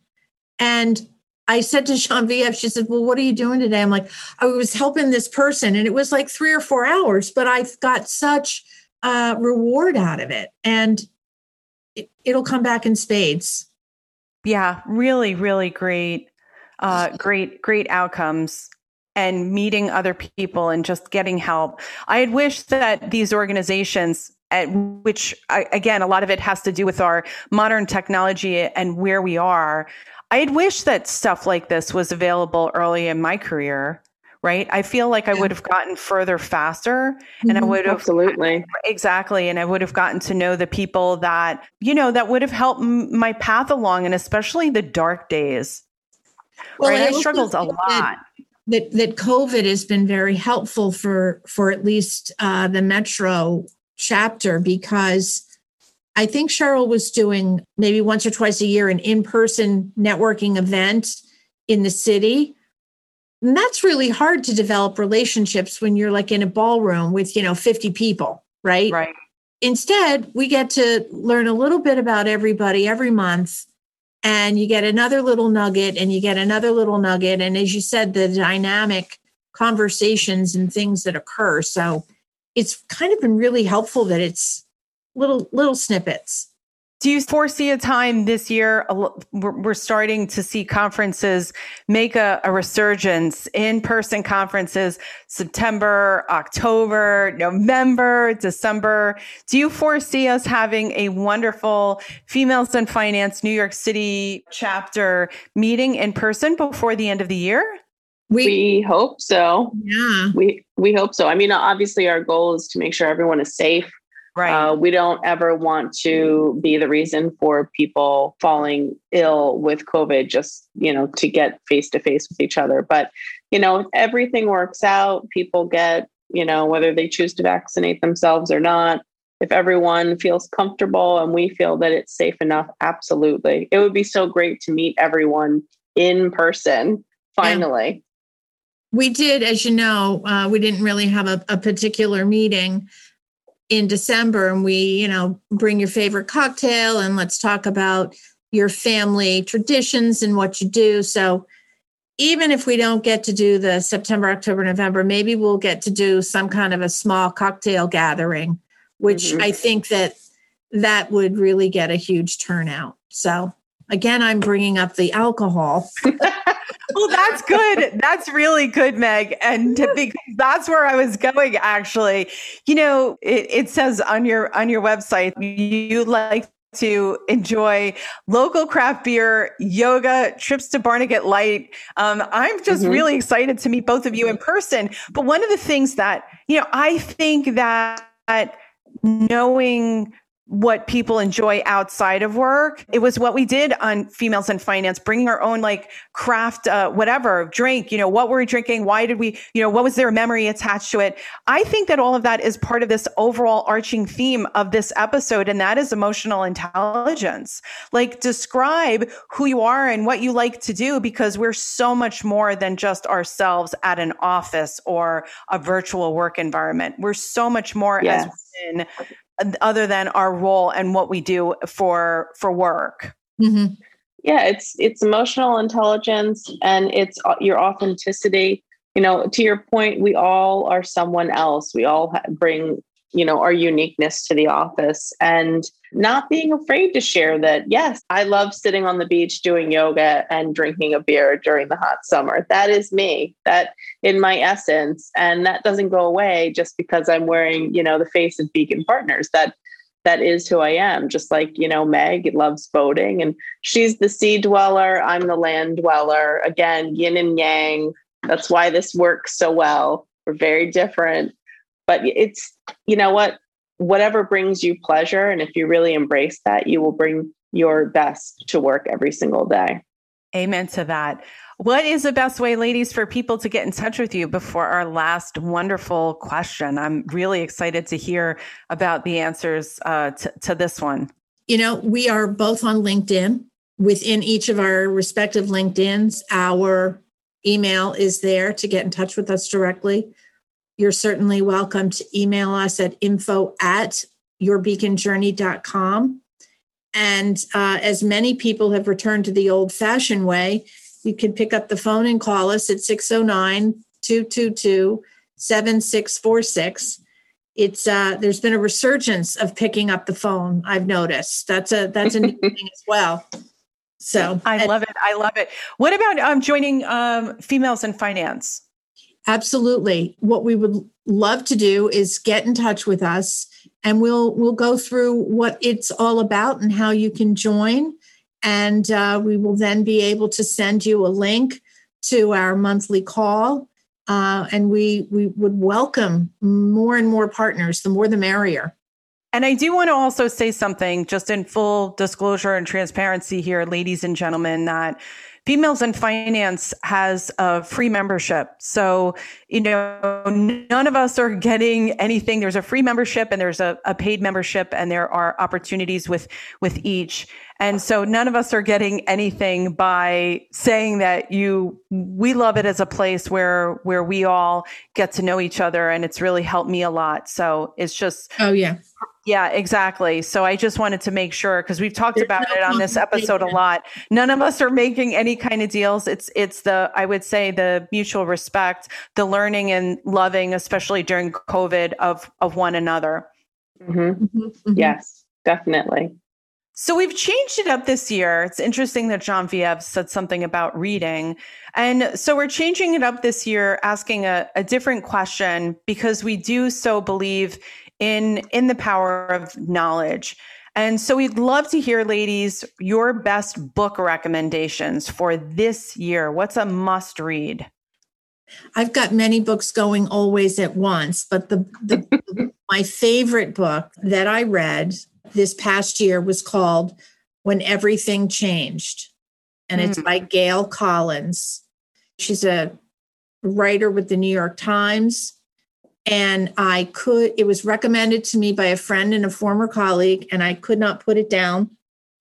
And I said to Genevieve, she said, Well, what are you doing today? I'm like, I was helping this person. And it was like three or four hours, but I got such a reward out of it. And it, it'll come back in spades. Yeah, really, really great, uh, great, great outcomes and meeting other people and just getting help. I had wished that these organizations at which I, again, a lot of it has to do with our modern technology and where we are. I had wished that stuff like this was available early in my career right? I feel like I would have gotten further faster and mm-hmm. I would have absolutely exactly. And I would have gotten to know the people that, you know, that would have helped m- my path along and especially the dark days. Well, right? I, I struggled a lot. That, that COVID has been very helpful for for at least uh, the Metro chapter because I think Cheryl was doing maybe once or twice a year an in person networking event in the city and that's really hard to develop relationships when you're like in a ballroom with, you know, 50 people, right? Right. Instead, we get to learn a little bit about everybody every month and you get another little nugget and you get another little nugget and as you said the dynamic conversations and things that occur. So it's kind of been really helpful that it's little little snippets. Do you foresee a time this year? We're starting to see conferences make a, a resurgence, in person conferences, September, October, November, December. Do you foresee us having a wonderful Females in Finance New York City chapter meeting in person before the end of the year? We, we hope so. Yeah. We we hope so. I mean, obviously our goal is to make sure everyone is safe Right. Uh, we don't ever want to be the reason for people falling ill with COVID just, you know, to get face to face with each other. But, you know, if everything works out. People get, you know, whether they choose to vaccinate themselves or not. If everyone feels comfortable and we feel that it's safe enough, absolutely. It would be so great to meet everyone in person finally. Yeah. We did, as you know, uh, we didn't really have a, a particular meeting in December and we, you know, bring your favorite cocktail and let's talk about your family traditions and what you do. So even if we don't get to do the September, October, November, maybe we'll get to do some kind of a small cocktail gathering, which mm-hmm. I think that that would really get a huge turnout. So again, I'm bringing up the alcohol. well, that's good. That's really good, Meg. And because that's where I was going actually. You know, it, it says on your on your website you like to enjoy local craft beer, yoga, trips to Barnegat Light. Um, I'm just mm-hmm. really excited to meet both of you in person. But one of the things that, you know, I think that knowing what people enjoy outside of work. It was what we did on Females in Finance, bringing our own like craft, uh, whatever drink, you know, what were we drinking? Why did we, you know, what was their memory attached to it? I think that all of that is part of this overall arching theme of this episode, and that is emotional intelligence. Like describe who you are and what you like to do because we're so much more than just ourselves at an office or a virtual work environment. We're so much more yes. as women other than our role and what we do for for work. Mm-hmm. yeah it's it's emotional intelligence and it's uh, your authenticity. You know to your point we all are someone else. We all bring you know our uniqueness to the office and not being afraid to share that yes i love sitting on the beach doing yoga and drinking a beer during the hot summer. That is me. That in my essence. And that doesn't go away just because i'm wearing you know the face of beacon partners. That that is who i am. Just like you know meg loves boating and she's the sea dweller i'm the land dweller. Again yin and yang. That's why this works so well. We're very different but it's you know what? Whatever brings you pleasure and if you really embrace that you will bring your best to work every single day. Amen to that. What is the best way ladies for people to get in touch with you before our last wonderful question? I'm really excited to hear about the answers uh, to, to this one. You know we are both on linkedin. Within each of our respective linkedins our email is there to get in touch with us directly you're certainly welcome to email us at info at yourbeaconjourney.com. And uh, as many people have returned to the old fashioned way, you can pick up the phone and call us at 609 222 7646. It's uh, there's been a resurgence of picking up the phone. I've noticed that's a that's a new thing as well. So I love it. I love it. What about um, joining um, females in finance? Absolutely. What we would love to do is get in touch with us and we'll we'll go through what it's all about and how you can join. And uh, we will then be able to send you a link to our monthly call. Uh, and we we would welcome more and more partners the more the merrier. And I do want to also say something just in full disclosure and transparency here, ladies and gentlemen, that Females in Finance has a free membership. So, you know, none of us are getting anything. There's a free membership and there's a, a paid membership and there are opportunities with, with each. And so none of us are getting anything by saying that you, we love it as a place where, where we all get to know each other. And it's really helped me a lot. So it's just, oh, yeah yeah, exactly. So I just wanted to make sure because we've talked There's about no it on this episode a lot. None of us are making any kind of deals. It's it's the I would say the mutual respect, the learning and loving, especially during COVID, of of one another. Mm-hmm. Mm-hmm. mm-hmm. Yes, definitely. So we've changed it up this year. It's interesting that Genevieve said something about reading. And so we're changing it up this year, asking a, a different question because we do so believe in in the power of knowledge. And so we'd love to hear, ladies, your best book recommendations for this year. What's a must read? I've got many books going always at once, but the, the my favorite book that I read this past year was called When Everything Changed. And mm. it's by Gail Collins. She's a writer with the New York Times and I could, it was recommended to me by a friend and a former colleague, and I could not put it down.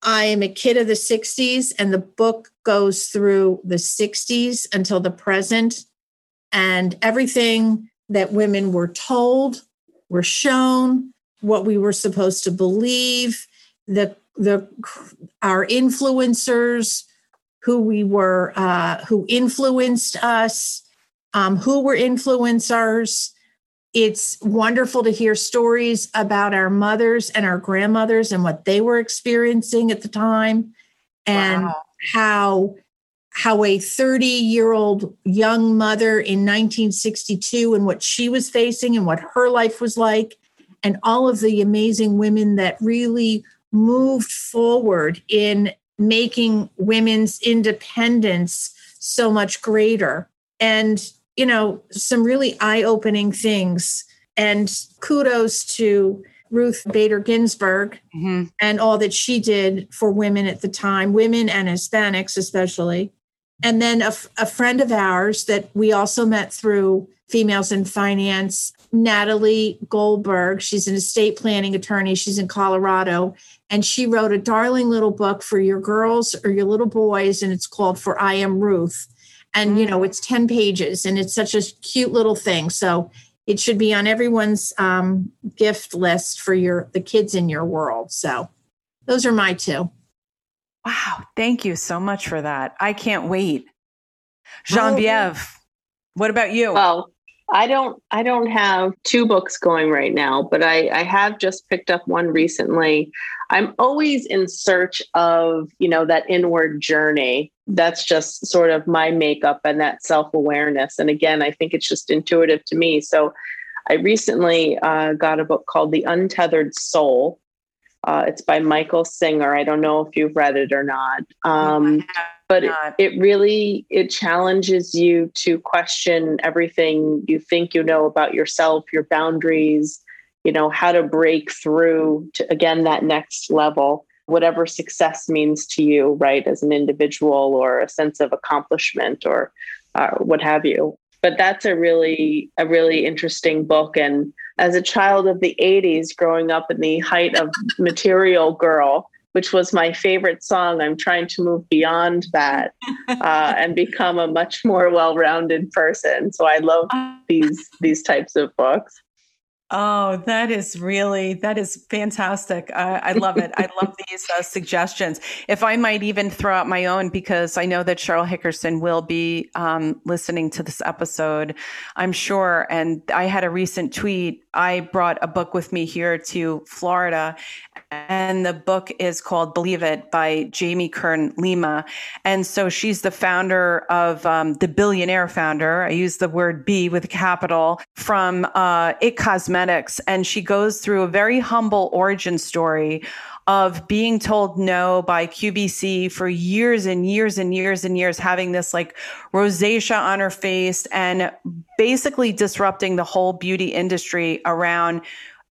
I am a kid of the 60s, and the book goes through the 60s until the present. And everything that women were told, were shown, what we were supposed to believe, the, the, our influencers, who we were, uh, who influenced us, um, who were influencers it's wonderful to hear stories about our mothers and our grandmothers and what they were experiencing at the time and wow. how how a 30 year old young mother in 1962 and what she was facing and what her life was like and all of the amazing women that really moved forward in making women's independence so much greater and you know some really eye-opening things and kudos to Ruth Bader Ginsburg mm-hmm. and all that she did for women at the time, women and Hispanics especially. And then a, a friend of ours that we also met through Females in Finance, Natalie Goldberg. She's an estate planning attorney. She's in Colorado. And she wrote a darling little book for your girls or your little boys, and it's called For I Am Ruth. And, you know, mm. it's 10 pages and it's such a cute little thing. So it should be on everyone's um, gift list for your the kids in your world. So those are my two. Wow, thank you so much for that. I can't wait. Genevieve, oh, what about you? Well, I don't I don't have two books going right now, but I, I have just picked up one recently. I'm always in search of, you know, that inward journey. That's just sort of my makeup and that self-awareness. And again, I think it's just intuitive to me. So I recently uh, got a book called The Untethered Soul. Uh, it's by Michael Singer. I don't know if you've read it or not. Um, but it, it really it challenges you to question everything you think you know about yourself your boundaries you know how to break through to again that next level whatever success means to you right as an individual or a sense of accomplishment or uh, what have you but that's a really a really interesting book and as a child of the 80s growing up in the height of material girl which was my favorite song. I'm trying to move beyond that uh, and become a much more well-rounded person. So I love these these types of books. Oh, that is really that is fantastic. Uh, I love it. I love these uh, suggestions. If I might even throw out my own, because I know that Cheryl Hickerson will be um, listening to this episode, I'm sure. And I had a recent tweet. I brought a book with me here to Florida, and the book is called Believe It by Jamie Kern Lima. And so she's the founder of um, the billionaire founder. I use the word B with a capital from uh, It Cosmetics. And she goes through a very humble origin story of being told no by QVC for years and years and years and years, having this like rosacea on her face and basically disrupting the whole beauty industry around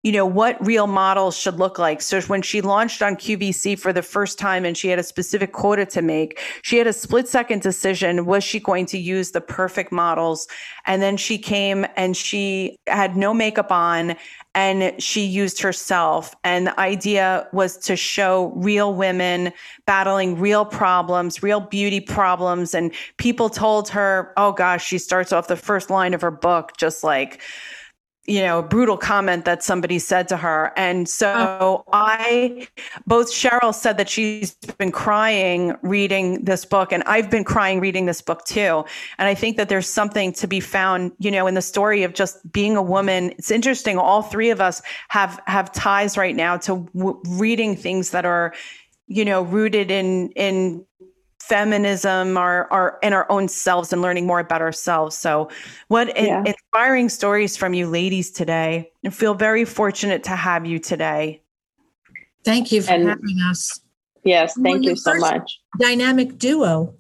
you know, what real models should look like. So when she launched on QVC for the first time and she had a specific quota to make, she had a split second decision. Was she going to use the perfect models? And then she came and she had no makeup on and she used herself. And the idea was to show real women battling real problems, real beauty problems. And people told her, oh gosh, she starts off the first line of her book just like, you know, brutal comment that somebody said to her. And so I, both Cheryl said that she's been crying reading this book, and I've been crying reading this book too. And I think that there's something to be found, you know, in the story of just being a woman. It's interesting. All three of us have, have ties right now to w- reading things that are, you know, rooted in, in feminism our, our in our own selves and learning more about ourselves so what yeah. inspiring stories from you ladies today I feel very fortunate to have you today thank you for and, having us yes thank you so much dynamic duo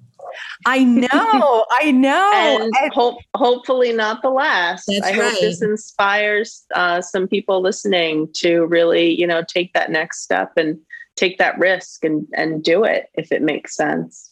I know, I know. And hope, hopefully not the last. That's I right. hope this inspires uh, some people listening to really, you know, take that next step and take that risk and and do it if it makes sense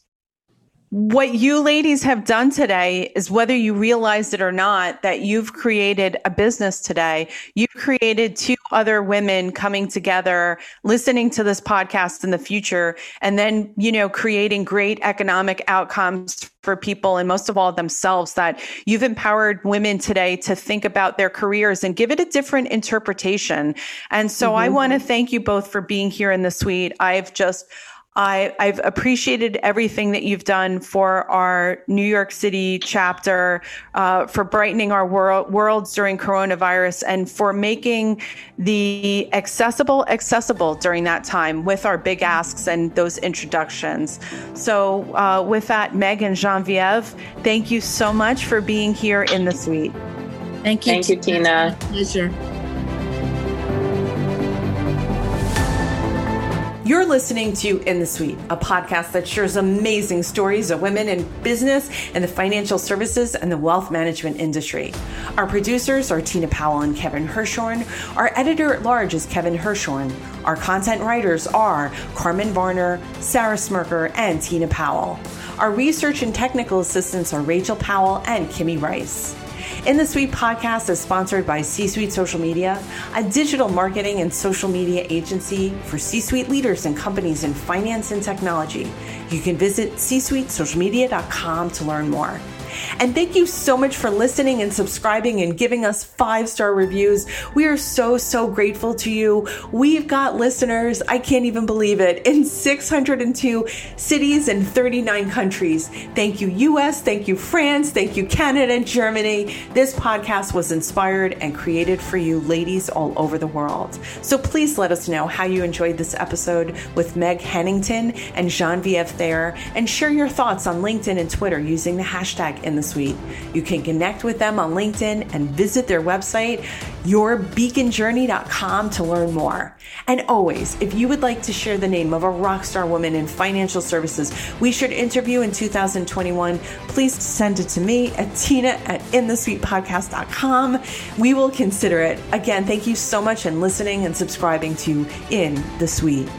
what you ladies have done today is whether you realized it or not that you've created a business today. You've created two other women coming together listening to this podcast in the future and then you know creating great economic outcomes for people and most of all themselves that you've empowered women today to think about their careers and give it a different interpretation. And so mm-hmm. i want to thank you both for being here in the suite. I've just I, have appreciated everything that you've done for our New York City chapter, uh, for brightening our world, worlds during coronavirus, and for making the accessible accessible during that time with our big asks and those introductions. So, uh, with that, Meg and Genevieve, thank you so much for being here in the suite. Thank you. Thank you, Tina. Pleasure. You're listening to In the Suite, a podcast that shares amazing stories of women in business and the financial services and the wealth management industry. Our producers are Tina Powell and Kevin Hirshorn. Our editor at large is Kevin Hirshorn. Our content writers are Carmen Varner, Sarah Smirker, and Tina Powell. Our research and technical assistants are Rachel Powell and Kimmy Rice. In the Suite podcast is sponsored by C Suite Social Media, a digital marketing and social media agency for C Suite leaders and companies in finance and technology. You can visit csuitesocialmedia.com to learn more. And thank you so much for listening and subscribing and giving us five star reviews. We are so, so grateful to you. We've got listeners, I can't even believe it, in 602 cities and 39 countries. Thank you, US. Thank you, France. Thank you, Canada and Germany. This podcast was inspired and created for you, ladies all over the world. So please let us know how you enjoyed this episode with Meg Hennington and Genevieve Thayer and share your thoughts on LinkedIn and Twitter using the hashtag in the suite. You can connect with them on LinkedIn and visit their website, yourbeaconjourney.com, to learn more. And always, if you would like to share the name of a rock star woman in financial services we should interview in 2021, please send it to me at tina at inthesuitepodcast.com. We will consider it. Again, thank you so much and listening and subscribing to In the Suite.